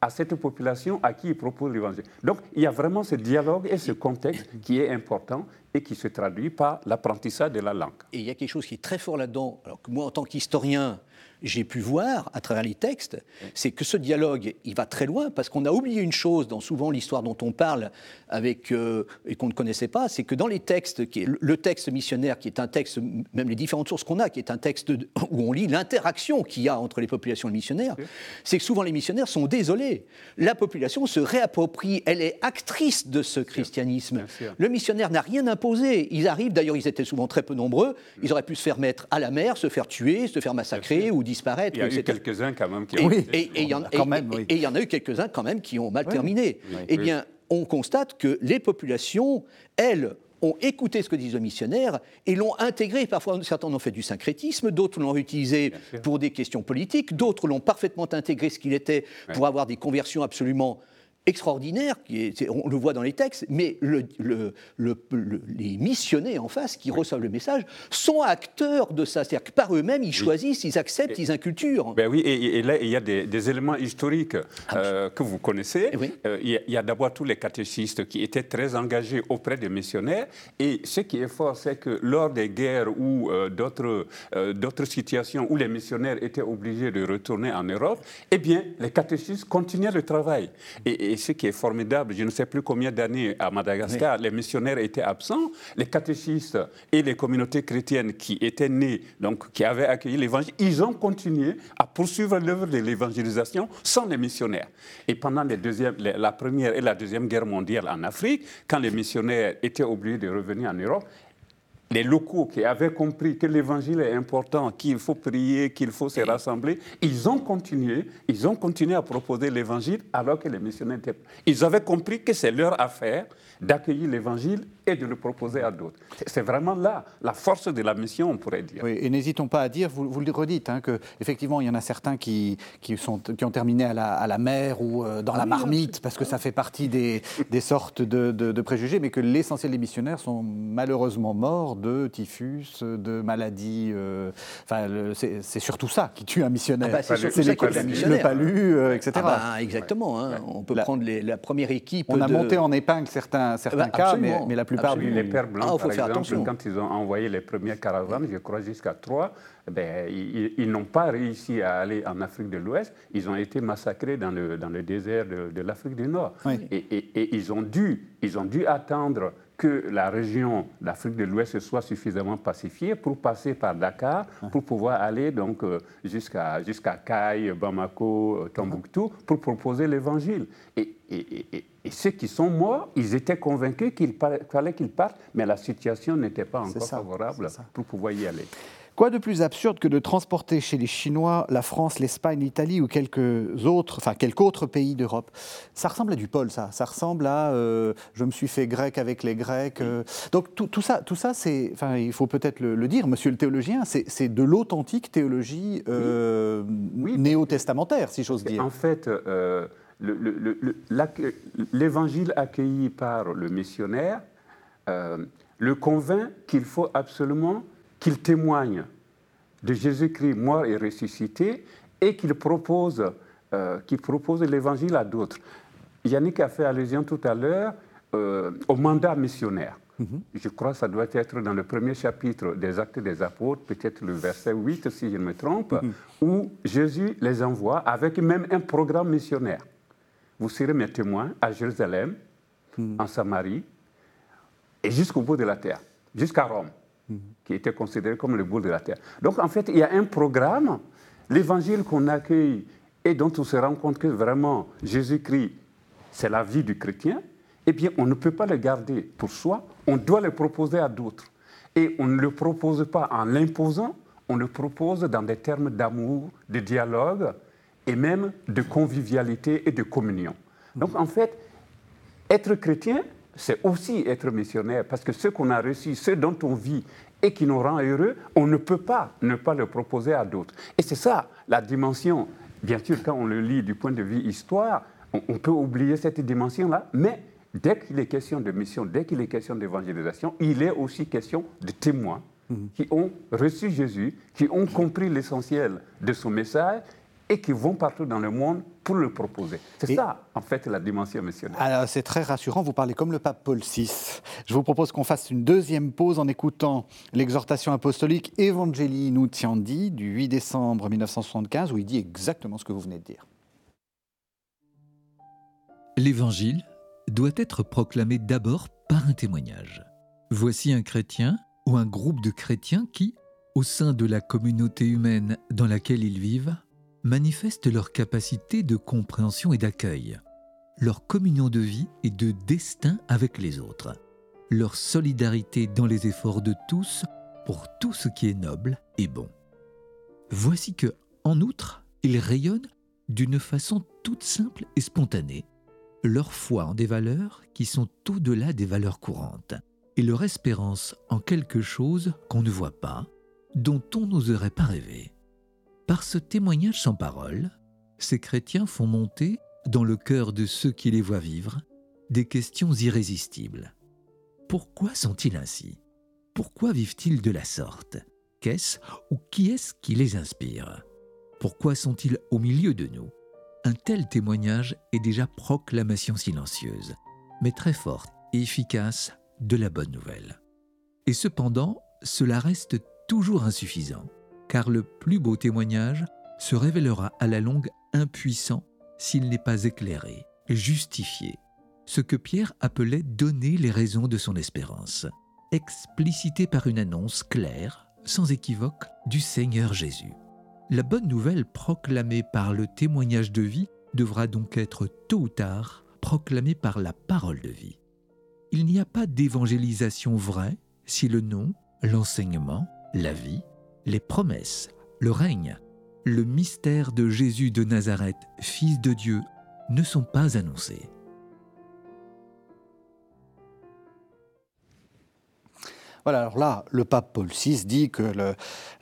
S3: à cette population à qui ils proposent l'évangile. Donc il y a vraiment ce dialogue et ce contexte qui est important et qui se traduit par l'apprentissage de la langue.
S2: Et il y a quelque chose qui est très fort là-dedans, alors que moi en tant qu'historien, j'ai pu voir à travers les textes, c'est que ce dialogue, il va très loin parce qu'on a oublié une chose dans souvent l'histoire dont on parle avec, euh, et qu'on ne connaissait pas, c'est que dans les textes, qui est le texte missionnaire, qui est un texte, même les différentes sources qu'on a, qui est un texte où on lit l'interaction qu'il y a entre les populations et les missionnaires, c'est que souvent les missionnaires sont désolés. La population se réapproprie, elle est actrice de ce christianisme. Le missionnaire n'a rien imposé. Ils arrivent, d'ailleurs ils étaient souvent très peu nombreux, ils auraient pu se faire mettre à la mer, se faire tuer, se faire massacrer ou disparaître.
S3: Il y a eu quelques-uns quand même qui
S2: ont... Oui. Et il y, en a eu quelques-uns quand même qui ont mal terminé. Eh bien, on constate que les populations, elles, ont écouté ce que disent les missionnaires et l'ont intégré. Parfois, certains en ont fait du syncrétisme, d'autres l'ont utilisé pour des questions politiques, d'autres l'ont parfaitement intégré ce qu'il était pour avoir des conversions absolument extraordinaire, qui est, on le voit dans les textes, mais le, le, les missionnés en face qui reçoivent le message sont acteurs de ça. C'est-à-dire que par eux-mêmes, ils choisissent, ils acceptent, ils inculturent.
S3: Ben oui, et, là, il y a des, éléments historiques ah euh, que vous connaissez. Euh, il y a, d'abord tous les catéchistes qui étaient très engagés auprès des missionnaires. Et ce qui est fort, c'est que lors des guerres ou euh, d'autres, d'autres situations où les missionnaires étaient obligés de retourner en Europe, eh bien, les catéchistes continuaient le travail. et ce qui est formidable, je ne sais plus combien d'années à Madagascar, les missionnaires étaient absents, les catéchistes et les communautés chrétiennes qui étaient nées, donc qui avaient accueilli l'évangile, ils ont continué à poursuivre l'œuvre de l'évangélisation sans les missionnaires. Et pendant les la première et la deuxième guerre mondiale en Afrique, quand les missionnaires étaient obligés de revenir en Europe, les locaux qui avaient compris que l'évangile est important, qu'il faut prier, qu'il faut se rassembler, ils ont continué, ils ont continué à proposer l'évangile alors que les missionnaires étaient... Ils avaient compris que c'est leur affaire d'accueillir l'évangile et de le proposer à d'autres. C'est vraiment là la force de la mission, on pourrait dire.
S1: Oui, et n'hésitons pas à dire, vous, vous le redites, hein, qu'effectivement, il y en a certains qui, qui, sont, qui ont terminé à la, à la mer ou euh, dans la marmite, parce que ça fait partie des, des sortes de, de, préjugés, mais que l'essentiel des missionnaires sont malheureusement morts de typhus, de maladies. Euh, enfin, c'est surtout ça qui tue un missionnaire.
S2: Ah bah, c'est les,
S1: le palu, euh, etc. Ah
S2: bah, exactement. Hein. On peut prendre les, la première équipe.
S1: On a monté en épingle certains, certains bah, cas, mais, mais la plupart
S3: les pères blancs, ah, par exemple, quand ils ont envoyé les premières caravanes, je crois jusqu'à trois, ben, ils, n'ont pas réussi à aller en Afrique de l'Ouest. Ils ont été massacrés dans le, dans le désert de, l'Afrique du Nord. Et, et, ils, ont dû, ils ont dû attendre que la région d'Afrique de l'Ouest soit suffisamment pacifiée pour passer par Dakar, pour pouvoir aller donc euh, jusqu'à jusqu'à Bamako, euh, Tombouctou, pour proposer l'évangile. Et, et, et, ceux qui sont morts, ils étaient convaincus qu'il fallait qu'ils partent, mais la situation n'était pas encore favorable pour pouvoir y aller.
S1: Quoi de plus absurde que de transporter chez les Chinois la France, l'Espagne, l'Italie ou quelques autres, enfin quelques autres pays d'Europe? Ça ressemble à du Paul, ça. Ça ressemble à euh, je me suis fait grec avec les Grecs. Euh. donc tout, ça, tout ça, c'est, enfin il faut peut-être le, dire, Monsieur le théologien, c'est de l'authentique théologie euh, néo-testamentaire, si j'ose dire.
S3: En fait. L'évangile accueilli par le missionnaire le convainc qu'il faut absolument qu'il témoigne de Jésus-Christ mort et ressuscité et qu'il propose qui proposent l'évangile à d'autres. Yannick a fait allusion tout à l'heure au mandat missionnaire. Mhm. Je crois que ça doit être dans le premier chapitre des Actes des Apôtres, peut-être le verset 8 si je ne me trompe, mhm. où Jésus les envoie avec même un programme missionnaire. Vous serez mes témoins à Jérusalem, mhm. en Samarie, et jusqu'au bout de la terre, jusqu'à Rome, qui était considéré comme le bout de la terre. Donc en fait, il y a un programme, l'évangile qu'on accueille et dont on se rend compte que vraiment Jésus-Christ, c'est la vie du chrétien, eh bien, on ne peut pas le garder pour soi, on doit le proposer à d'autres. Et on ne le propose pas en l'imposant, on le propose dans des termes d'amour, de dialogue et même de convivialité et de communion. Donc, en fait, être chrétien, c'est aussi être missionnaire, parce que ce qu'on a reçu, ce dont on vit et qui nous rend heureux, on ne peut pas ne pas le proposer à d'autres. Et c'est ça la dimension. Bien sûr, quand on le lit du point de vue histoire, on, peut oublier cette dimension-là, mais dès qu'il est question de mission, dès qu'il est question d'évangélisation, il est aussi question de témoins mhm. qui ont reçu Jésus, qui ont compris l'essentiel de son message et qui vont partout dans le monde pour le proposer. C'est ça, en fait, la dimension missionnaire.
S1: Alors, c'est très rassurant, vous parlez comme le pape Paul VI. Je vous propose qu'on fasse une deuxième pause en écoutant l'exhortation apostolique Evangelii Nuntiandi du 8 décembre 1975, où il dit exactement ce que vous venez de dire.
S4: L'Évangile doit être proclamé d'abord par un témoignage. Voici un chrétien ou un groupe de chrétiens qui, au sein de la communauté humaine dans laquelle ils vivent, manifestent leur capacité de compréhension et d'accueil, leur communion de vie et de destin avec les autres, leur solidarité dans les efforts de tous pour tout ce qui est noble et bon. Voici que, en outre, ils rayonnent d'une façon toute simple et spontanée, leur foi en des valeurs qui sont au-delà des valeurs courantes, et leur espérance en quelque chose qu'on ne voit pas, dont on n'oserait pas rêver. Par ce témoignage sans parole, ces chrétiens font monter, dans le cœur de ceux qui les voient vivre, des questions irrésistibles. Pourquoi sont-ils ainsi? Pourquoi vivent-ils de la sorte? Qu'est-ce ou qui est-ce qui les inspire? Pourquoi sont-ils au milieu de nous? Un tel témoignage est déjà proclamation silencieuse, mais très forte et efficace de la bonne nouvelle. Et cependant, cela reste toujours insuffisant, car le plus beau témoignage se révélera à la longue impuissant s'il n'est pas éclairé, justifié, ce que Pierre appelait donner les raisons de son espérance, explicité par une annonce claire, sans équivoque, du Seigneur Jésus. La bonne nouvelle proclamée par le témoignage de vie devra donc être tôt ou tard proclamée par la parole de vie. Il n'y a pas d'évangélisation vraie si le nom, l'enseignement, la vie, les promesses, le règne, le mystère de Jésus de Nazareth, Fils de Dieu, ne sont pas annoncés.
S1: Voilà, alors là, le pape Paul VI dit que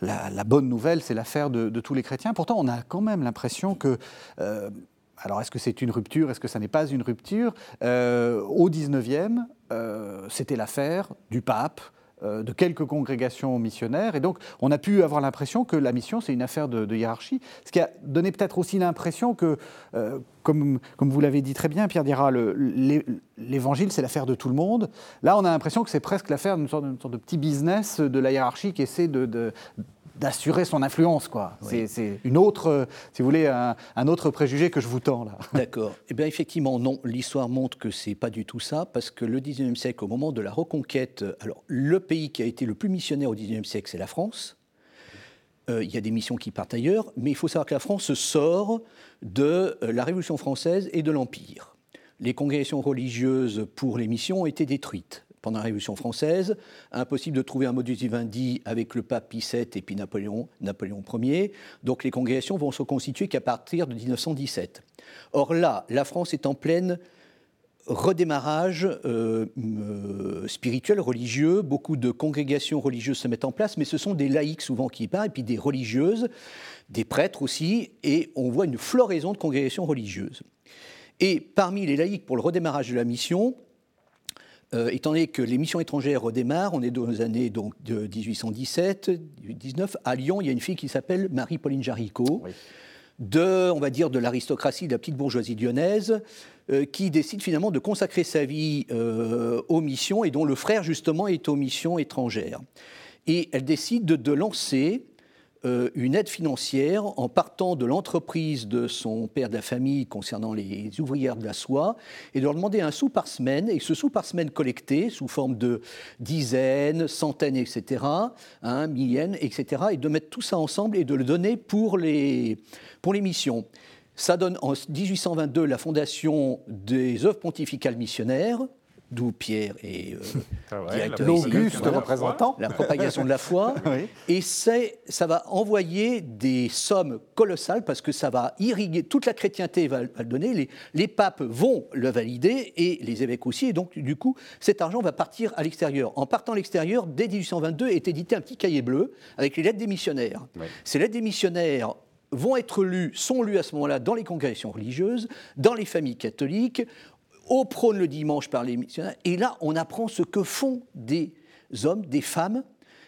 S1: la, bonne nouvelle, c'est l'affaire de, tous les chrétiens. Pourtant, on a quand même l'impression que... Euh, alors, est-ce que c'est une rupture? Est-ce que ça n'est pas une rupture? Euh, Au 19e, euh, c'était l'affaire du pape, de quelques congrégations missionnaires. Et donc, on a pu avoir l'impression que la mission, c'est une affaire de, hiérarchie. Ce qui a donné peut-être aussi l'impression que, euh, comme, comme vous l'avez dit très bien, Pierre dira, l'évangile, c'est l'affaire de tout le monde. Là, on a l'impression que c'est presque l'affaire d'une sorte, sorte, de petit business de la hiérarchie qui essaie de, d'assurer son influence. quoi. C'est une autre, si vous voulez, un, autre préjugé que je vous tends là.
S2: D'accord. Eh bien, effectivement, non. L'histoire montre que c'est pas du tout ça, parce que le 19e siècle, au moment de la reconquête, alors le pays qui a été le plus missionnaire au 19e siècle, c'est la France. Euh, il y a des missions qui partent ailleurs, mais il faut savoir que la France sort de euh, la Révolution française et de l'Empire. Les congrégations religieuses pour les missions ont été détruites pendant la Révolution française. Impossible de trouver un modus vivendi avec le pape Pie VII et puis Napoléon, Napoléon Ier. Donc les congrégations vont se constituer qu'à partir de 1917. Or là, la France est en pleine redémarrage euh, euh, spirituel, religieux. Beaucoup de congrégations religieuses se mettent en place, mais ce sont des laïcs souvent qui y partent, et puis des religieuses, des prêtres aussi, et on voit une floraison de congrégations religieuses. Et parmi les laïcs pour le redémarrage de la mission, euh, étant donné que les missions étrangères redémarrent, on est dans les années donc, de 1817, 19, à Lyon, il y a une fille qui s'appelle Marie-Pauline Jaricot. de, on va dire, de l'aristocratie, de la petite bourgeoisie lyonnaise, euh, qui décide finalement de consacrer sa vie euh, aux missions et dont le frère justement est aux missions étrangères. Et elle décide de, lancer euh, une aide financière en partant de l'entreprise de son père de la famille concernant les ouvrières de la soie et de leur demander un sou par semaine. Et ce sou par semaine collecté sous forme de dizaines, centaines, etc., hein, etc., et de mettre tout ça ensemble et de le donner pour les, pour les missions. Ça donne en 1822 la fondation des œuvres pontificales missionnaires, d'où Pierre est
S1: euh, l'auguste représentant.
S2: La propagation de la foi. Et ça va envoyer des sommes colossales parce que ça va irriguer, toute la chrétienté va, le donner, les, les, papes vont le valider et les évêques aussi. Et donc, du coup, cet argent va partir à l'extérieur. En partant à l'extérieur, dès 1822 est édité un petit cahier bleu avec les lettres des missionnaires. Ces lettres des missionnaires vont être lus, sont lus à ce moment-là dans les congrégations religieuses, dans les familles catholiques, au prône le dimanche par les missionnaires. Et là, on apprend ce que font des hommes, des femmes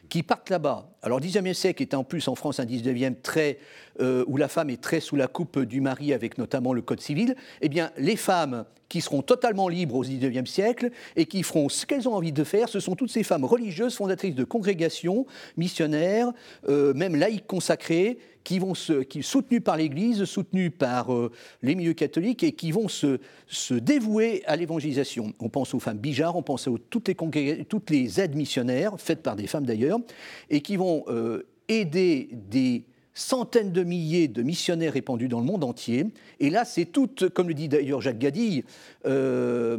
S2: qui partent là-bas. Alors, le XIXe siècle est en plus en France un XIXe très euh, où la femme est très sous la coupe du mari, avec notamment le code civil. Eh bien, les femmes qui seront totalement libres au XIXe siècle et qui feront ce qu'elles ont envie de faire, ce sont toutes ces femmes religieuses, fondatrices de congrégations, missionnaires, euh, même laïques consacrées, qui vont se, qui, soutenues par l'Église, soutenues par euh, les milieux catholiques et qui vont se, se dévouer à l'évangélisation. On pense aux femmes bijards, on pense à toutes les, toutes les aides missionnaires, faites par des femmes d'ailleurs, et qui vont euh, aider des centaines de milliers de missionnaires répandus dans le monde entier. Et là, c'est tout, comme le dit d'ailleurs Jacques Gadille, euh,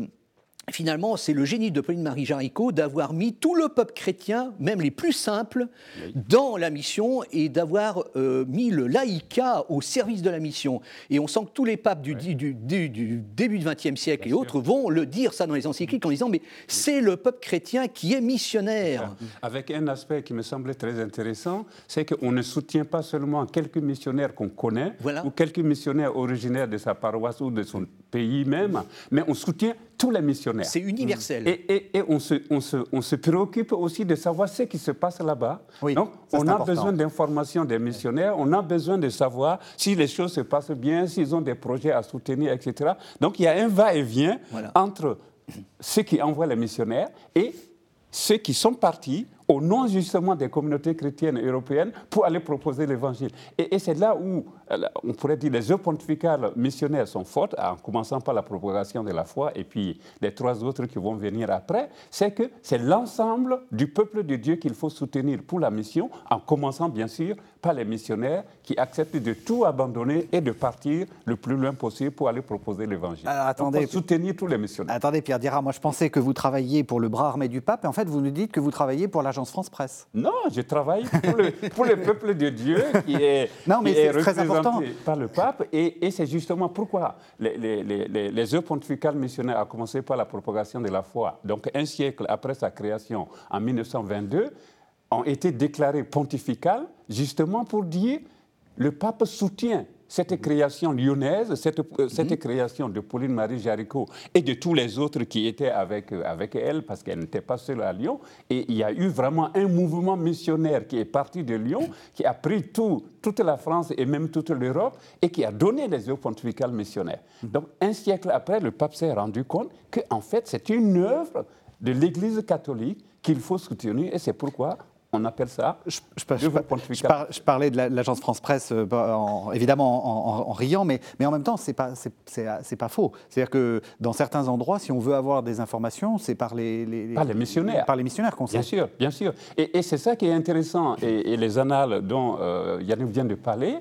S2: finalement, c'est le génie de Pauline-Marie Jaricot d'avoir mis tout le peuple chrétien, même les plus simples, dans la mission et d'avoir euh, mis le laïcat au service de la mission. Et on sent que tous les papes du, du, début du XXe siècle et autres vont le dire ça dans les encycliques en disant mais c'est le peuple chrétien qui est missionnaire.
S3: Avec un aspect qui me semblait très intéressant, c'est qu'on ne soutient pas seulement quelques missionnaires qu'on connaît ou quelques missionnaires originaires de sa paroisse ou de son pays même, mais on soutient tous les missionnaires.
S2: C'est universel.
S3: Et, on, se, on, se, on, se, préoccupe aussi de savoir ce qui se passe là-bas. Donc, on a besoin d'informations des missionnaires, on a besoin de savoir si les choses se passent bien, s'ils ont des projets à soutenir, etc. Donc, il y a un va-et-vient entre ceux qui envoient les missionnaires et ceux qui sont partis au nom justement des communautés chrétiennes européennes pour aller proposer l'évangile. Et, c'est là où, euh, on pourrait dire, les œuvres pontificales missionnaires sont fortes, en commençant par la propagation de la foi et puis les trois autres qui vont venir après, c'est que c'est l'ensemble du peuple de Dieu qu'il faut soutenir pour la mission, en commençant bien sûr par les missionnaires qui acceptent de tout abandonner et de partir le plus loin possible pour aller proposer l'évangile. Attendez, soutenir tous les missionnaires.
S1: Attendez Pierre Dira, moi je pensais que vous travailliez pour le bras armé du pape, et en fait vous nous dites que vous travaillez pour la France Presse.
S3: Non, je travaille pour le, peuple de Dieu qui est, non, mais est, représenté très important. par le pape. Et, c'est justement pourquoi les, les, les, les œuvres pontificales missionnaires, a commencé par la propagation de la foi, donc un siècle après sa création en 1922, ont été déclarées pontificales justement pour dire le pape soutient cette création lyonnaise, cette, euh, cette mhm. création de Pauline-Marie Jaricot et de tous les autres qui étaient avec, euh, avec elle, parce qu'elle n'était pas seule à Lyon, et il y a eu vraiment un mouvement missionnaire qui est parti de Lyon, qui a pris tout, toute la France et même toute l'Europe, et qui a donné les œuvres pontificales missionnaires. Mhm. Donc un siècle après, le pape s'est rendu compte qu'en fait, c'est une œuvre de l'Église catholique qu'il faut soutenir, et c'est pourquoi on appelle ça.
S1: Je, je, parlais de l'agence France Presse, euh, évidemment en, riant, mais, mais en même temps, ce n'est pas, c'est, pas faux. C'est-à-dire que dans certains endroits, si on veut avoir des informations, c'est par les,
S3: par les missionnaires.
S1: Par les missionnaires qu'on
S3: Bien sûr, bien sûr. Et, c'est ça qui est intéressant. Et, les annales dont euh, Yannick vient de parler,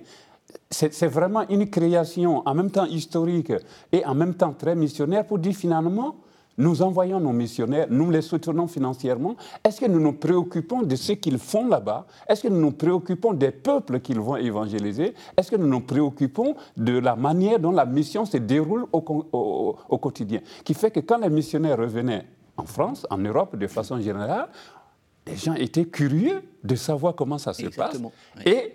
S3: c'est vraiment une création en même temps historique et en même temps très missionnaire pour dire finalement, nous envoyons nos missionnaires, nous les soutenons financièrement. Est-ce que nous nous préoccupons de ce qu'ils font là-bas? Est-ce que nous nous préoccupons des peuples qu'ils vont évangéliser? Est-ce que nous nous préoccupons de la manière dont la mission se déroule au, quotidien? Qui fait que quand les missionnaires revenaient en France, en Europe de façon générale, les gens étaient curieux de savoir comment ça se passe. Et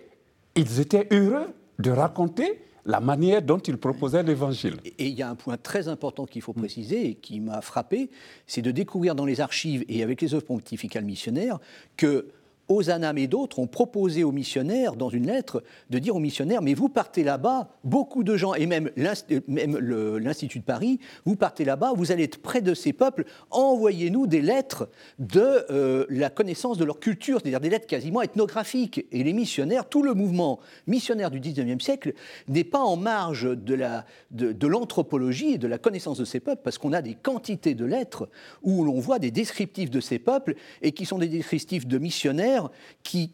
S3: ils étaient heureux de raconter la manière dont il proposait l'évangile.
S2: Et il y a un point très important qu'il faut préciser et qui m'a frappé, c'est de découvrir dans les archives et avec les œuvres pontificales missionnaires que Ozanam et d'autres ont proposé aux missionnaires, dans une lettre, de dire aux missionnaires, mais vous partez là-bas, beaucoup de gens, et même l'Institut de Paris, vous partez là-bas, vous allez être près de ces peuples, envoyez-nous des lettres de euh, la connaissance de leur culture, c'est-à-dire des lettres quasiment ethnographiques. Et les missionnaires, tout le mouvement missionnaire du 19e siècle n'est pas en marge de l'anthropologie de, et de la connaissance de ces peuples, parce qu'on a des quantités de lettres où l'on voit des descriptifs de ces peuples et qui sont des descriptifs de missionnaires qui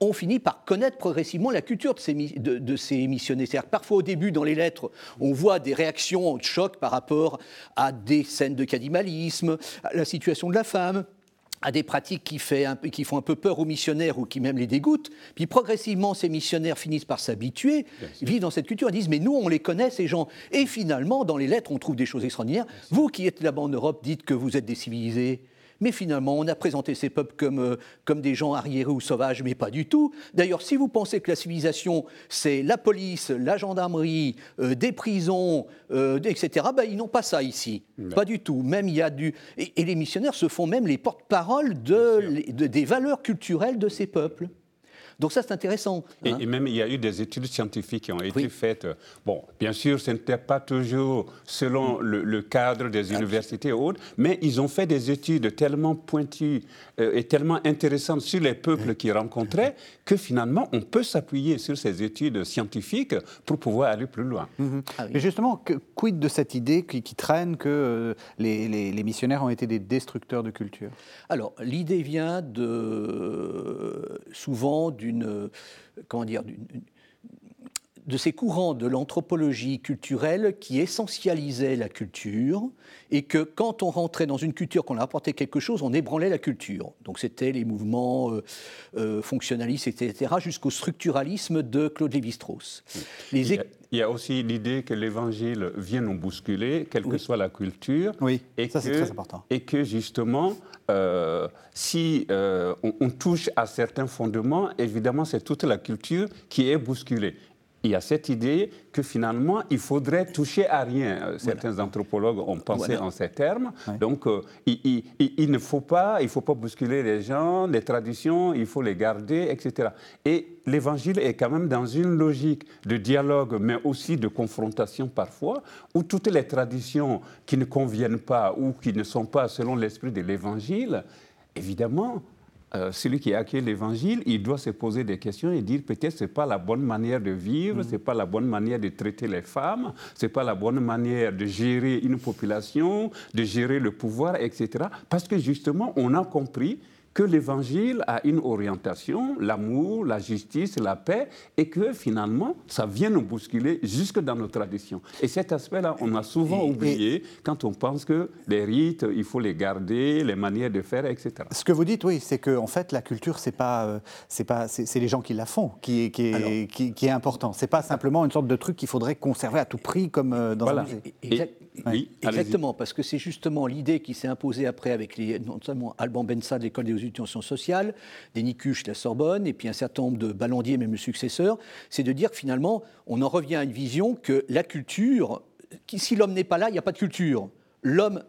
S2: ont fini par connaître progressivement la culture de ces, de, ces missionnaires. cest parfois au début, dans les lettres, on voit des réactions de choc par rapport à des scènes de cannibalisme, à la situation de la femme, à des pratiques qui, qui, font un peu peur aux missionnaires ou qui même les dégoûtent. Puis progressivement, ces missionnaires finissent par s'habituer, vivent dans cette culture, et disent mais nous, on les connaît, ces gens. Et finalement, dans les lettres, on trouve des choses extraordinaires. Vous qui êtes là-bas en Europe, dites que vous êtes des civilisés. Mais finalement, on a présenté ces peuples comme, euh, comme des gens arriérés ou sauvages, mais pas du tout. D'ailleurs, si vous pensez que la civilisation, c'est la police, la gendarmerie, euh, des prisons, euh, etc., ben, ils n'ont pas ça ici. Pas du tout. Même il y a du... Et, les missionnaires se font même les porte-parole de, des valeurs culturelles de ces peuples. Donc ça, c'est intéressant.
S3: Et, hein. même, il y a eu des études scientifiques qui ont été faites. Bon, bien sûr, ce n'était pas toujours selon le, cadre des ah universités et autres, mais ils ont fait des études tellement pointues euh, et tellement intéressantes sur les peuples qu'ils rencontraient que finalement, on peut s'appuyer sur ces études scientifiques pour pouvoir aller plus loin.
S1: Mhm. Ah mais justement, quid de cette idée qui, traîne que euh, les, les, missionnaires ont été des destructeurs de culture?
S2: Alors, l'idée vient de, souvent du d'une comment dire de ces courants de l'anthropologie culturelle qui essentialisaient la culture et que quand on rentrait dans une culture, qu'on apportait quelque chose, on ébranlait la culture. Donc c'était les mouvements euh, euh, fonctionnalistes, etc., jusqu'au structuralisme de Claude Lévi-Strauss.
S3: Il, y a, aussi l'idée que l'Évangile vient nous bousculer, quelle que soit la culture.
S1: Oui, et ça c'est très important.
S3: Et que justement, euh, si on touche à certains fondements, évidemment c'est toute la culture qui est bousculée il y a cette idée que finalement, il faudrait toucher à rien. Euh, certains anthropologues ont pensé en ces termes. Donc, euh, il, ne faut pas, il faut pas bousculer les gens, les traditions, il faut les garder, etc. Et l'Évangile est quand même dans une logique de dialogue, mais aussi de confrontation parfois, où toutes les traditions qui ne conviennent pas ou qui ne sont pas selon l'esprit de l'Évangile, évidemment, euh, celui qui a acquis l'évangile, il doit se poser des questions et dire peut-être ce n'est pas la bonne manière de vivre, mm. ce n'est pas la bonne manière de traiter les femmes, ce n'est pas la bonne manière de gérer une population, de gérer le pouvoir, etc. Parce que justement, on a compris que l'Évangile a une orientation, l'amour, la justice, la paix, et que finalement, ça vient nous bousculer jusque dans nos traditions. Et cet aspect-là, on a souvent oublié quand on pense que les rites, il faut les garder, les manières de faire, etc.
S1: Ce que vous dites, oui, c'est que en fait, la culture, c'est pas, euh, c'est pas, c'est les gens qui la font qui, qui, est, qui, est important. C'est pas simplement une sorte de truc qu'il faudrait conserver à tout prix comme euh, dans un musée.
S2: Oui, exactement, parce que c'est justement l'idée qui s'est imposée après avec les, notamment Alban Bensa de l'école des sciences sociales, des Nicuche de la Sorbonne, et puis un certain nombre de Ballandier, même le successeur, c'est de dire que finalement, on en revient à une vision que la culture, si l'homme n'est pas là, il n'y a pas de culture. L'homme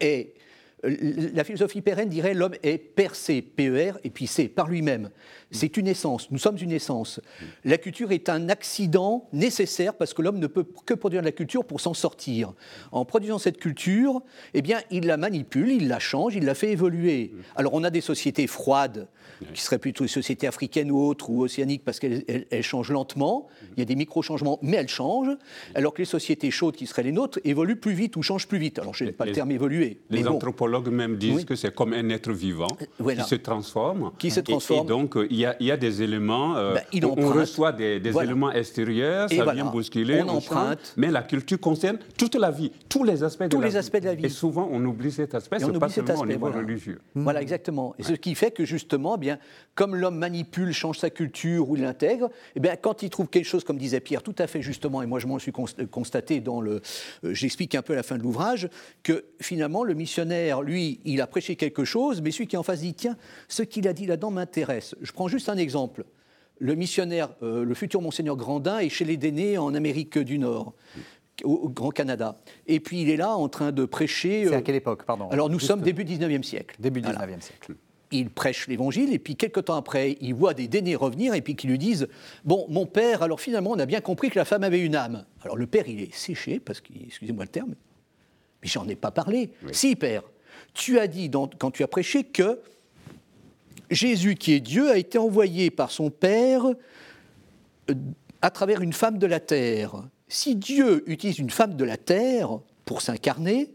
S2: est la philosophie pérenne dirait l'homme est percé, PER, et puis c'est par lui-même. C'est une essence, nous sommes une essence. La culture est un accident nécessaire parce que l'homme ne peut que produire de la culture pour s'en sortir. En produisant cette culture, eh bien, il la manipule, il la change, il la fait évoluer. Alors on a des sociétés froides, qui seraient plutôt des sociétés africaines ou autres, ou océaniques, parce qu'elles changent lentement. Il y a des micro-changements, mais elles changent. Alors que les sociétés chaudes, qui seraient les nôtres, évoluent plus vite ou changent plus vite. Alors je n'ai pas le terme évoluer.
S3: Les anthropologues même disent que c'est comme un être vivant euh, qui se transforme.
S2: Qui se transforme.
S3: Et, donc, il y, a, il y, a, des éléments, euh, ben, on reçoit des, éléments extérieurs, ça vient bousculer,
S2: on, emprunte.
S3: mais la culture concerne toute la vie, tous les aspects,
S2: de,
S3: la
S2: de vie.
S3: Et souvent, on oublie cet aspect, c'est pas seulement au niveau religieux.
S2: Voilà, exactement. Et ce qui fait que justement, eh bien, comme l'homme manipule, change sa culture ou l'intègre, eh bien, quand il trouve quelque chose, comme disait Pierre, tout à fait justement, et moi je m'en suis constaté dans le... Euh, j'explique un peu à la fin de l'ouvrage, que finalement, le missionnaire, lui, il a prêché quelque chose, mais celui qui est en face dit, tiens, ce qu'il a dit là-dedans m'intéresse. Je prends juste un exemple. Le missionnaire, euh, le futur monseigneur Grandin, est chez les Dénés en Amérique du Nord au Grand Canada. Et puis il est là en train de prêcher.
S1: C'est à euh, quelle époque, pardon?
S2: Alors nous sommes début 19e siècle.
S1: Début 19e siècle.
S2: il prêche l'évangile, et puis quelques temps après, il voit des dénés revenir, et puis qui lui disent Bon, mon père, alors finalement, on a bien compris que la femme avait une âme. Alors le père, il est séché, parce que, excusez-moi le terme, mais j'en ai pas parlé. Si, père, tu as dit, quand tu as prêché, que Jésus, qui est Dieu, a été envoyé par son Père euh, à travers une femme de la terre. Si Dieu utilise une femme de la terre pour s'incarner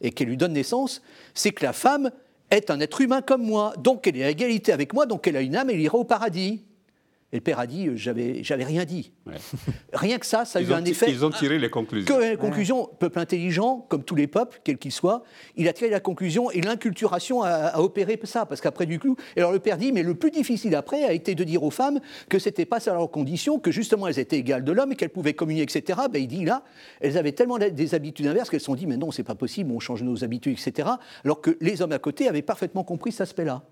S2: et qu'elle lui donne naissance, c'est que la femme est un être humain comme moi, donc elle est à égalité avec moi, donc elle a une âme et elle ira au paradis. Et le père a dit, euh, j'avais, j'avais rien dit. Rien que ça, ça a eu un effet.
S3: Ils ont tiré les conclusions.
S2: Que les conclusions, peuple intelligent, comme tous les peuples, quels qu'ils soient, il a tiré la conclusion et l'inculturation a, opéré ça. Parce qu'après, du coup, alors le père dit, mais le plus difficile après a été de dire aux femmes que c'était pas ça leur condition, que justement elles étaient égales de l'homme et qu'elles pouvaient communier, etc. Ben, il dit là, elles avaient tellement des habitudes inverses qu'elles se sont dit, mais non, c'est pas possible, on change nos habitudes, etc. Alors que les hommes à côté avaient parfaitement compris cet aspect-là.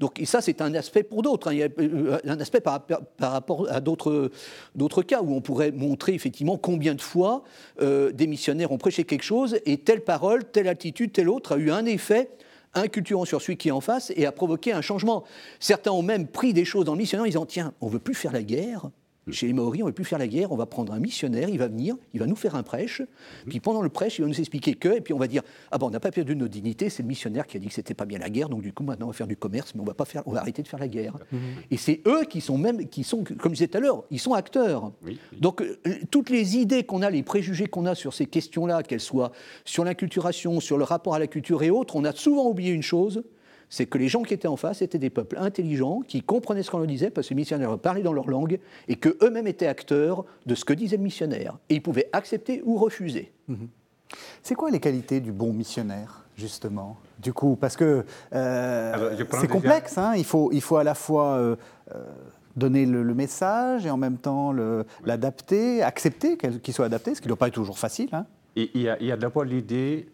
S2: Donc, ça, c'est un aspect pour d'autres. Hein. Euh, un aspect par, rapport à d'autres cas où on pourrait montrer effectivement combien de fois euh, des missionnaires ont prêché quelque chose et telle parole, telle attitude, telle autre a eu un effet inculturant sur celui qui est en face et a provoqué un changement. Certains ont même pris des choses dans le missionnaire en disant Tiens, on veut plus faire la guerre, chez les Maoris, on ne veut plus faire la guerre, on va prendre un missionnaire, il va venir, il va nous faire un prêche, puis pendant le prêche, il va nous expliquer que, et puis on va dire Ah bon, on n'a pas perdu nos dignités, c'est le missionnaire qui a dit que c'était pas bien la guerre, donc du coup maintenant on va faire du commerce, mais on va, pas faire, on va arrêter de faire la guerre. Mhm. Et c'est eux qui sont même, qui sont, comme je disais tout à l'heure, ils sont acteurs. Donc euh, toutes les idées qu'on a, les préjugés qu'on a sur ces questions-là, qu'elles soient sur l'inculturation, sur le rapport à la culture et autres, on a souvent oublié une chose, c'est que les gens qui étaient en face étaient des peuples intelligents, qui comprenaient ce qu'on leur disait, parce que les missionnaires parlaient dans leur langue, et qu'eux-mêmes étaient acteurs de ce que disait le missionnaire. Et ils pouvaient accepter ou refuser. Mhm.
S1: C'est quoi les qualités du bon missionnaire, justement? Du coup, parce que euh, c'est complexe, hein il, faut, il faut à la fois... Euh, euh, donner le, message et en même temps l'adapter, accepter qu'il soit adapté, ce qui ne doit pas être toujours facile. Hein.
S3: il y a, d'abord l'idée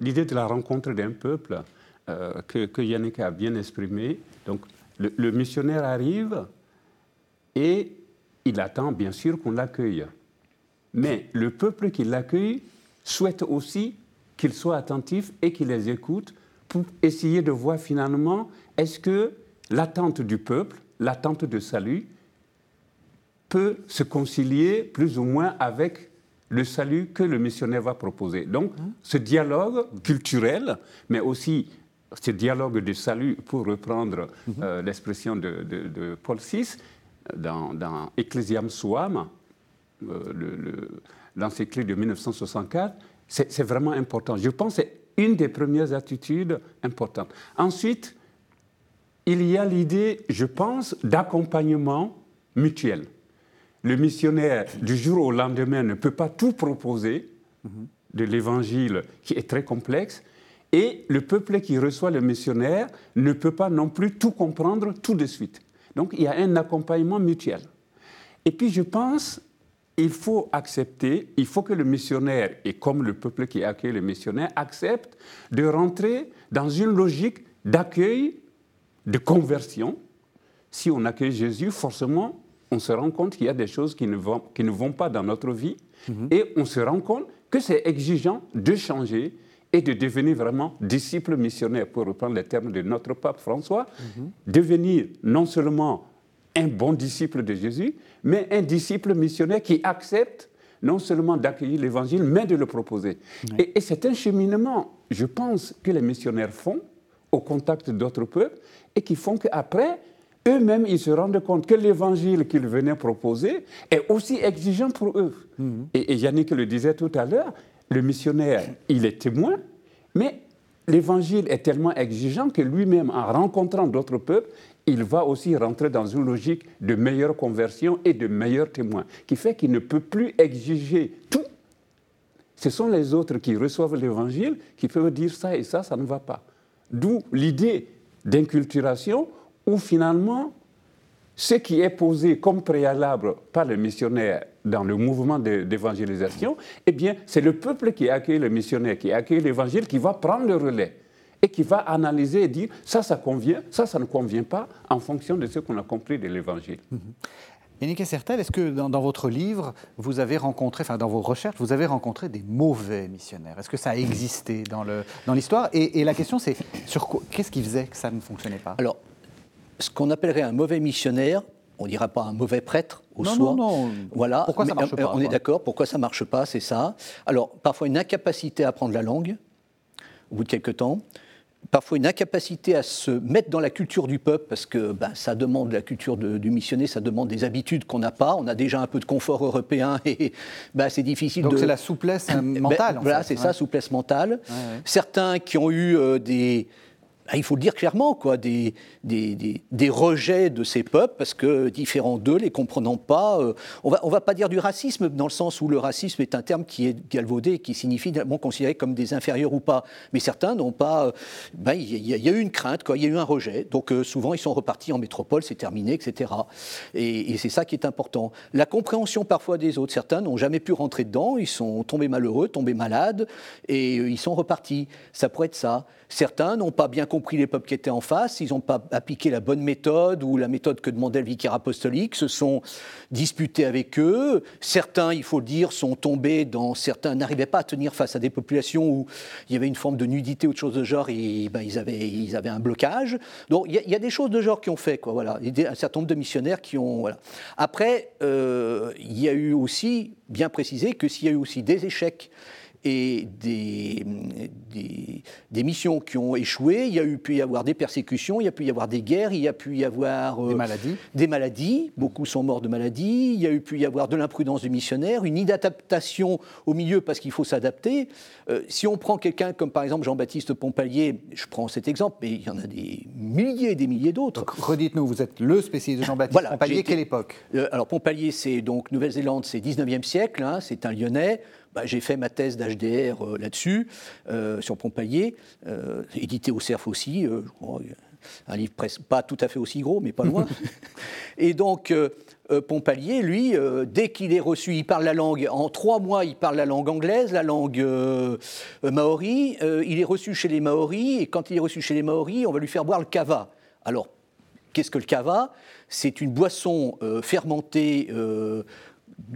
S3: l'idée de la rencontre d'un peuple. Euh, que, Yannick a bien exprimé. Donc, le, missionnaire arrive et il attend bien sûr qu'on l'accueille. Mais le peuple qui l'accueille souhaite aussi qu'il soit attentif et qu'il les écoute pour essayer de voir finalement est-ce que l'attente du peuple, l'attente de salut, peut se concilier plus ou moins avec le salut que le missionnaire va proposer. Donc, ce dialogue culturel, mais aussi ce dialogue de salut, pour reprendre euh, l'expression de, Paul VI, dans, dans Ecclesiam Suam, euh, l'encyclique de 1964, c'est vraiment important. Je pense que c'est une des premières attitudes importantes. Ensuite, il y a l'idée, je pense, d'accompagnement mutuel. Le missionnaire, du jour au lendemain, ne peut pas tout proposer de l'évangile qui est très complexe, et le peuple qui reçoit le missionnaire ne peut pas non plus tout comprendre tout de suite. Donc il y a un accompagnement mutuel. Et puis je pense, il faut accepter, il faut que le missionnaire, et comme le peuple qui accueille le missionnaire, accepte de rentrer dans une logique d'accueil, de conversion. Si on accueille Jésus, forcément, on se rend compte qu'il y a des choses qui ne vont, qui ne vont pas dans notre vie, mhm. et on se rend compte que c'est exigeant de changer, et de devenir vraiment disciple missionnaire, pour reprendre les termes de notre pape François, mhm. devenir non seulement un bon disciple de Jésus, mais un disciple missionnaire qui accepte non seulement d'accueillir l'Évangile, mais de le proposer. Et, c'est un cheminement, je pense, que les missionnaires font au contact d'autres peuples et qui font qu'après, eux-mêmes, ils se rendent compte que l'Évangile qu'ils venaient proposer est aussi exigeant pour eux. Mhm. Et, et Yannick le disait tout à l'heure, le missionnaire, il est témoin, mais l'évangile est tellement exigeant que lui-même, en rencontrant d'autres peuples, il va aussi rentrer dans une logique de meilleure conversion et de meilleurs témoins, qui fait qu'il ne peut plus exiger tout. Ce sont les autres qui reçoivent l'évangile qui peuvent dire ça et ça, ça ne va pas. D'où l'idée d'inculturation où finalement ce qui est posé comme préalable par les missionnaires dans le mouvement d'évangélisation, eh bien, c'est le peuple qui accueille le missionnaire, qui accueille l'évangile, qui va prendre le relais et qui va analyser et dire ça, ça convient, ça, ça ne convient pas, en fonction de ce qu'on a compris de l'évangile. Mhm.
S1: Yannick Sertel, est-ce que dans, votre livre, vous avez rencontré, enfin dans vos recherches, vous avez rencontré des mauvais missionnaires? Est-ce que ça a existé dans l'histoire dans et, et la question, c'est sur qu'est-ce qui faisait que ça ne fonctionnait pas?
S2: Alors, ce qu'on appellerait un mauvais missionnaire, on dira pas un mauvais prêtre au
S1: non,
S2: soi.
S1: Non, non,
S2: Voilà.
S1: Pourquoi ça marche pas
S2: On est d'accord. Pourquoi ça marche pas C'est ça. Alors parfois une incapacité à apprendre la langue au bout de quelques temps. Parfois une incapacité à se mettre dans la culture du peuple, parce que ben, ça demande la culture du missionnaire, ça demande des habitudes qu'on n'a pas. On a déjà un peu de confort européen et ben, c'est difficile
S1: Donc
S2: de.
S1: c'est la souplesse ben, mentale.
S2: voilà, c'est ça, souplesse mentale. Certains qui ont eu euh, des, il faut le dire clairement, quoi, des, des, rejets de ces peuples, parce que différents d'eux, les comprenant pas, euh, on va, on va pas dire du racisme, dans le sens où le racisme est un terme qui est galvaudé, qui signifie bon, considéré comme des inférieurs ou pas. Mais certains n'ont pas. Euh, ben, il y, a eu une crainte, il y a eu un rejet. Donc euh, souvent, ils sont repartis en métropole, c'est terminé, etc. Et, et c'est ça qui est important. La compréhension parfois des autres. Certains n'ont jamais pu rentrer dedans, ils sont tombés malheureux, tombés malades, et ils sont repartis. Ça pourrait être ça. Certains n'ont pas bien compris les peuples qui étaient en face, ils n'ont pas appliqué la bonne méthode ou la méthode que demandait le vicaire apostolique, se sont disputés avec eux. Certains, il faut le dire, sont tombés dans certains, n'arrivaient pas à tenir face à des populations où il y avait une forme de nudité ou de choses de genre, et ben, ils, avaient, un blocage. Donc il y, a des choses de genre qui ont fait, quoi, voilà. A un certain nombre de missionnaires qui ont. Après, euh, il y a eu aussi, bien précisé, que s'il y a eu aussi des échecs et des, des, missions qui ont échoué. Il y a eu pu y avoir des persécutions, il y a pu y avoir des guerres, il y a pu y avoir
S1: euh, des maladies.
S2: Des maladies. Beaucoup sont morts de maladies. Il y a eu pu y avoir de l'imprudence du missionnaire, une inadaptation au milieu parce qu'il faut s'adapter. Euh, si on prend quelqu'un comme par exemple Jean-Baptiste Pompalier, je prends cet exemple, mais il y en a des milliers et des milliers d'autres.
S1: Redites-nous, vous êtes le spécialiste de Jean-Baptiste voilà, Pompalier, quelle époque?
S2: Euh, Alors Pompalier, c'est donc Nouvelle-Zélande, c'est 19e siècle, hein, c'est un Lyonnais. Bah, j'ai fait ma thèse d'HDR euh, là-dessus, euh, sur Pompalier, euh, édité au CERF aussi, un livre pas tout à fait aussi gros, mais pas loin. Et donc, Pompalier, lui, dès qu'il est reçu, il parle la langue, en trois mois, il parle la langue anglaise, la langue maori, il est reçu chez les Maoris, et quand il est reçu chez les Maoris, on va lui faire boire le kava. Alors, qu'est-ce que le kava C'est une boisson fermentée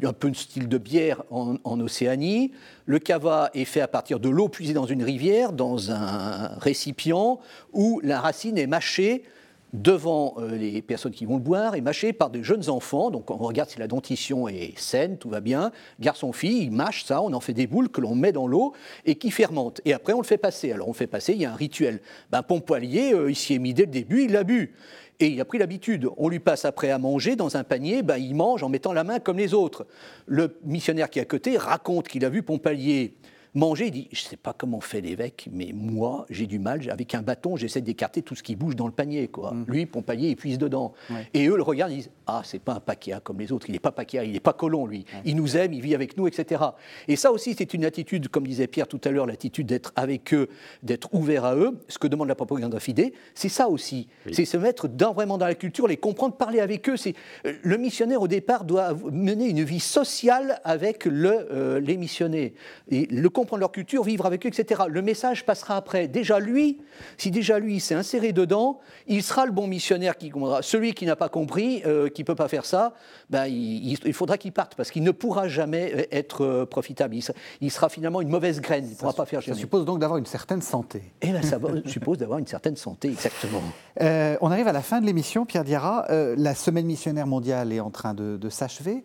S2: un peu de style de bière en, Océanie. Le cava est fait à partir de l'eau puisée dans une rivière, dans un récipient, où la racine est mâchée devant euh, les personnes qui vont le boire et mâchée par des jeunes enfants. Donc on regarde si la dentition est saine, tout va bien. Garçon-fille, il mâche ça, on en fait des boules que l'on met dans l'eau et qui fermentent. Et après on le fait passer. Alors on le fait passer, il y a un rituel. Ben, Pompoilier, euh, il s'y est mis dès le début, il l'a bu. Et il a pris l'habitude. On lui passe après à manger dans un panier, ben, il mange en mettant la main comme les autres. Le missionnaire qui est à côté raconte qu'il a vu Pompalier manger, il dit, je ne sais pas comment fait l'évêque, mais moi, j'ai du mal, avec un bâton, j'essaie d'écarter tout ce qui bouge dans le panier. Quoi. Mm. Lui, Pompalier, il puise dedans. Et eux le regardent, ils disent, ah, c'est pas un paquet comme les autres, il n'est pas paquet, il n'est pas colon, lui. Il nous aime, il vit avec nous, etc. Et ça aussi, c'est une attitude, comme disait Pierre tout à l'heure, l'attitude d'être avec eux, d'être ouvert à eux, ce que demande la propagande fidée, c'est ça aussi. C'est se mettre dans, vraiment dans la culture, les comprendre, parler avec eux. C'est euh, Le missionnaire, au départ, doit mener une vie sociale avec le, euh, les missionnaires. Et le comprendre leur culture, vivre avec eux, etc. Le message passera après. Déjà lui, si déjà lui s'est inséré dedans, il sera le bon missionnaire qui comprendra. Celui qui n'a pas compris, euh, qui ne peut pas faire ça, ben, il, faudra qu'il parte parce qu'il ne pourra jamais euh, être euh, profitable. Il sera, finalement une mauvaise graine. Il ne pourra pas faire
S1: Ça suppose donc d'avoir une certaine santé.
S2: Et eh ben, ça suppose d'avoir une certaine santé, exactement.
S1: on arrive à la fin de l'émission, Pierre Diarra. la semaine missionnaire mondiale est en train de, s'achever.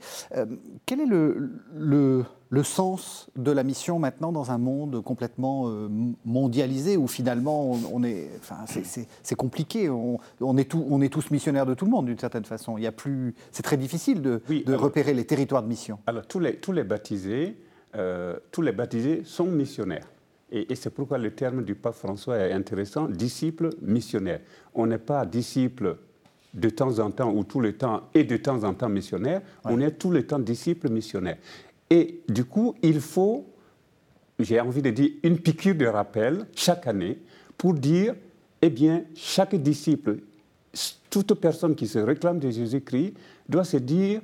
S1: quel est le, le le sens de la mission maintenant dans un monde complètement euh, mondialisé où finalement on, est, enfin, c'est compliqué. On, est on, est tous missionnaires de tout le monde d'une certaine façon. Il y a plus, c'est très difficile de, repérer les territoires de mission.
S3: Alors tous les, tous les baptisés, euh, tous les baptisés sont missionnaires. Et, c'est pourquoi le terme du pape François est intéressant, disciple missionnaire. On n'est pas disciple de temps en temps ou tout le temps et de temps en temps missionnaire, on est tout le temps disciple missionnaire. Et du coup, il faut, j'ai envie de dire, une piqûre de rappel chaque année pour dire, eh bien, chaque disciple, toute personne qui se réclame de Jésus-Christ doit se dire,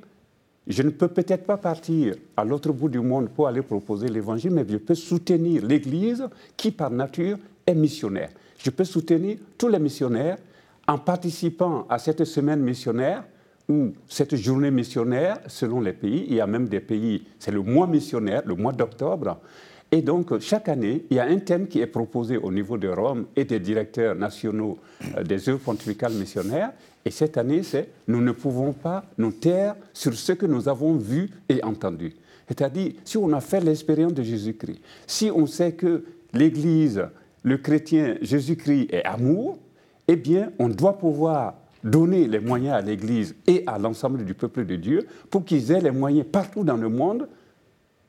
S3: je ne peux peut-être pas partir à l'autre bout du monde pour aller proposer l'évangile, mais je peux soutenir l'Église qui, par nature, est missionnaire. Je peux soutenir tous les missionnaires en participant à cette semaine missionnaire où cette journée missionnaire, selon les pays, il y a même des pays, c'est le mois missionnaire, le mois d'octobre, et donc, chaque année, il y a un thème qui est proposé au niveau de Rome et des directeurs nationaux euh, des œuvres pontificales missionnaires. Et cette année, c'est Nous ne pouvons pas nous taire sur ce que nous avons vu et entendu. C'est-à-dire, si on a fait l'expérience de Jésus-Christ, si on sait que l'Église, le chrétien, Jésus-Christ est amour, eh bien, on doit pouvoir donner les moyens à l'Église et à l'ensemble du peuple de Dieu pour qu'ils aient les moyens partout dans le monde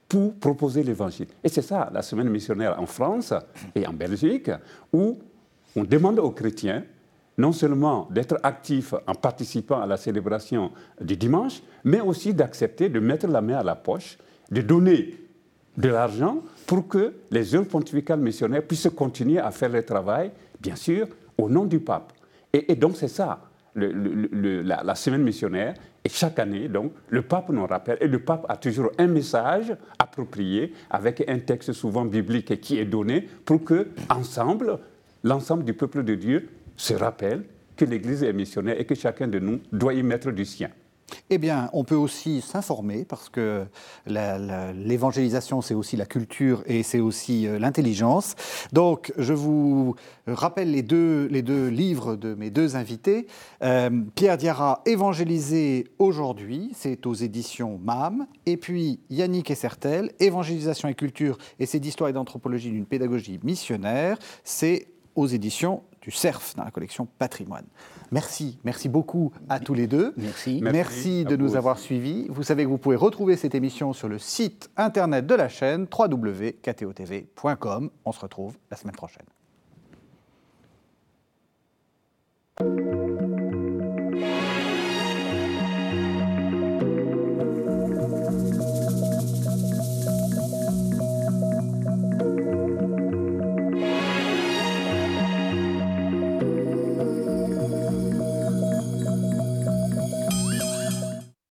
S3: pour proposer l'Évangile. Et c'est ça, la semaine missionnaire en France et en Belgique, où on demande aux chrétiens non seulement d'être actifs en participant à la célébration du dimanche, mais aussi d'accepter de mettre la main à la poche, de donner de l'argent pour que les œuvres pontificales missionnaires puissent continuer à faire le travail, bien sûr, au nom du pape. Et, donc c'est ça, la, semaine missionnaire. Et chaque année, le pape nous rappelle. Et le pape a toujours un message approprié avec un texte souvent biblique qui est donné pour que, ensemble, l'ensemble du peuple de Dieu se rappelle que l'Église est missionnaire et que chacun de nous doit y mettre du sien.
S1: Eh bien, on peut aussi s'informer parce que l'évangélisation, c'est aussi la culture et c'est aussi euh, l'intelligence. Donc, je vous rappelle les deux, les deux livres de mes deux invités. Euh, Pierre Diarra, Évangéliser aujourd'hui, c'est aux éditions MAM. Et puis Yannick Essertel, Évangélisation et culture, c'est d'histoire et d'anthropologie d'une pédagogie missionnaire, c'est aux éditions du CERF dans la collection Patrimoine. Merci, merci beaucoup à tous les deux. Merci.
S2: Merci,
S1: merci de nous avoir suivis. Vous savez que vous pouvez retrouver cette émission sur le site internet de la chaîne www.ktotv.com. On se retrouve la semaine prochaine.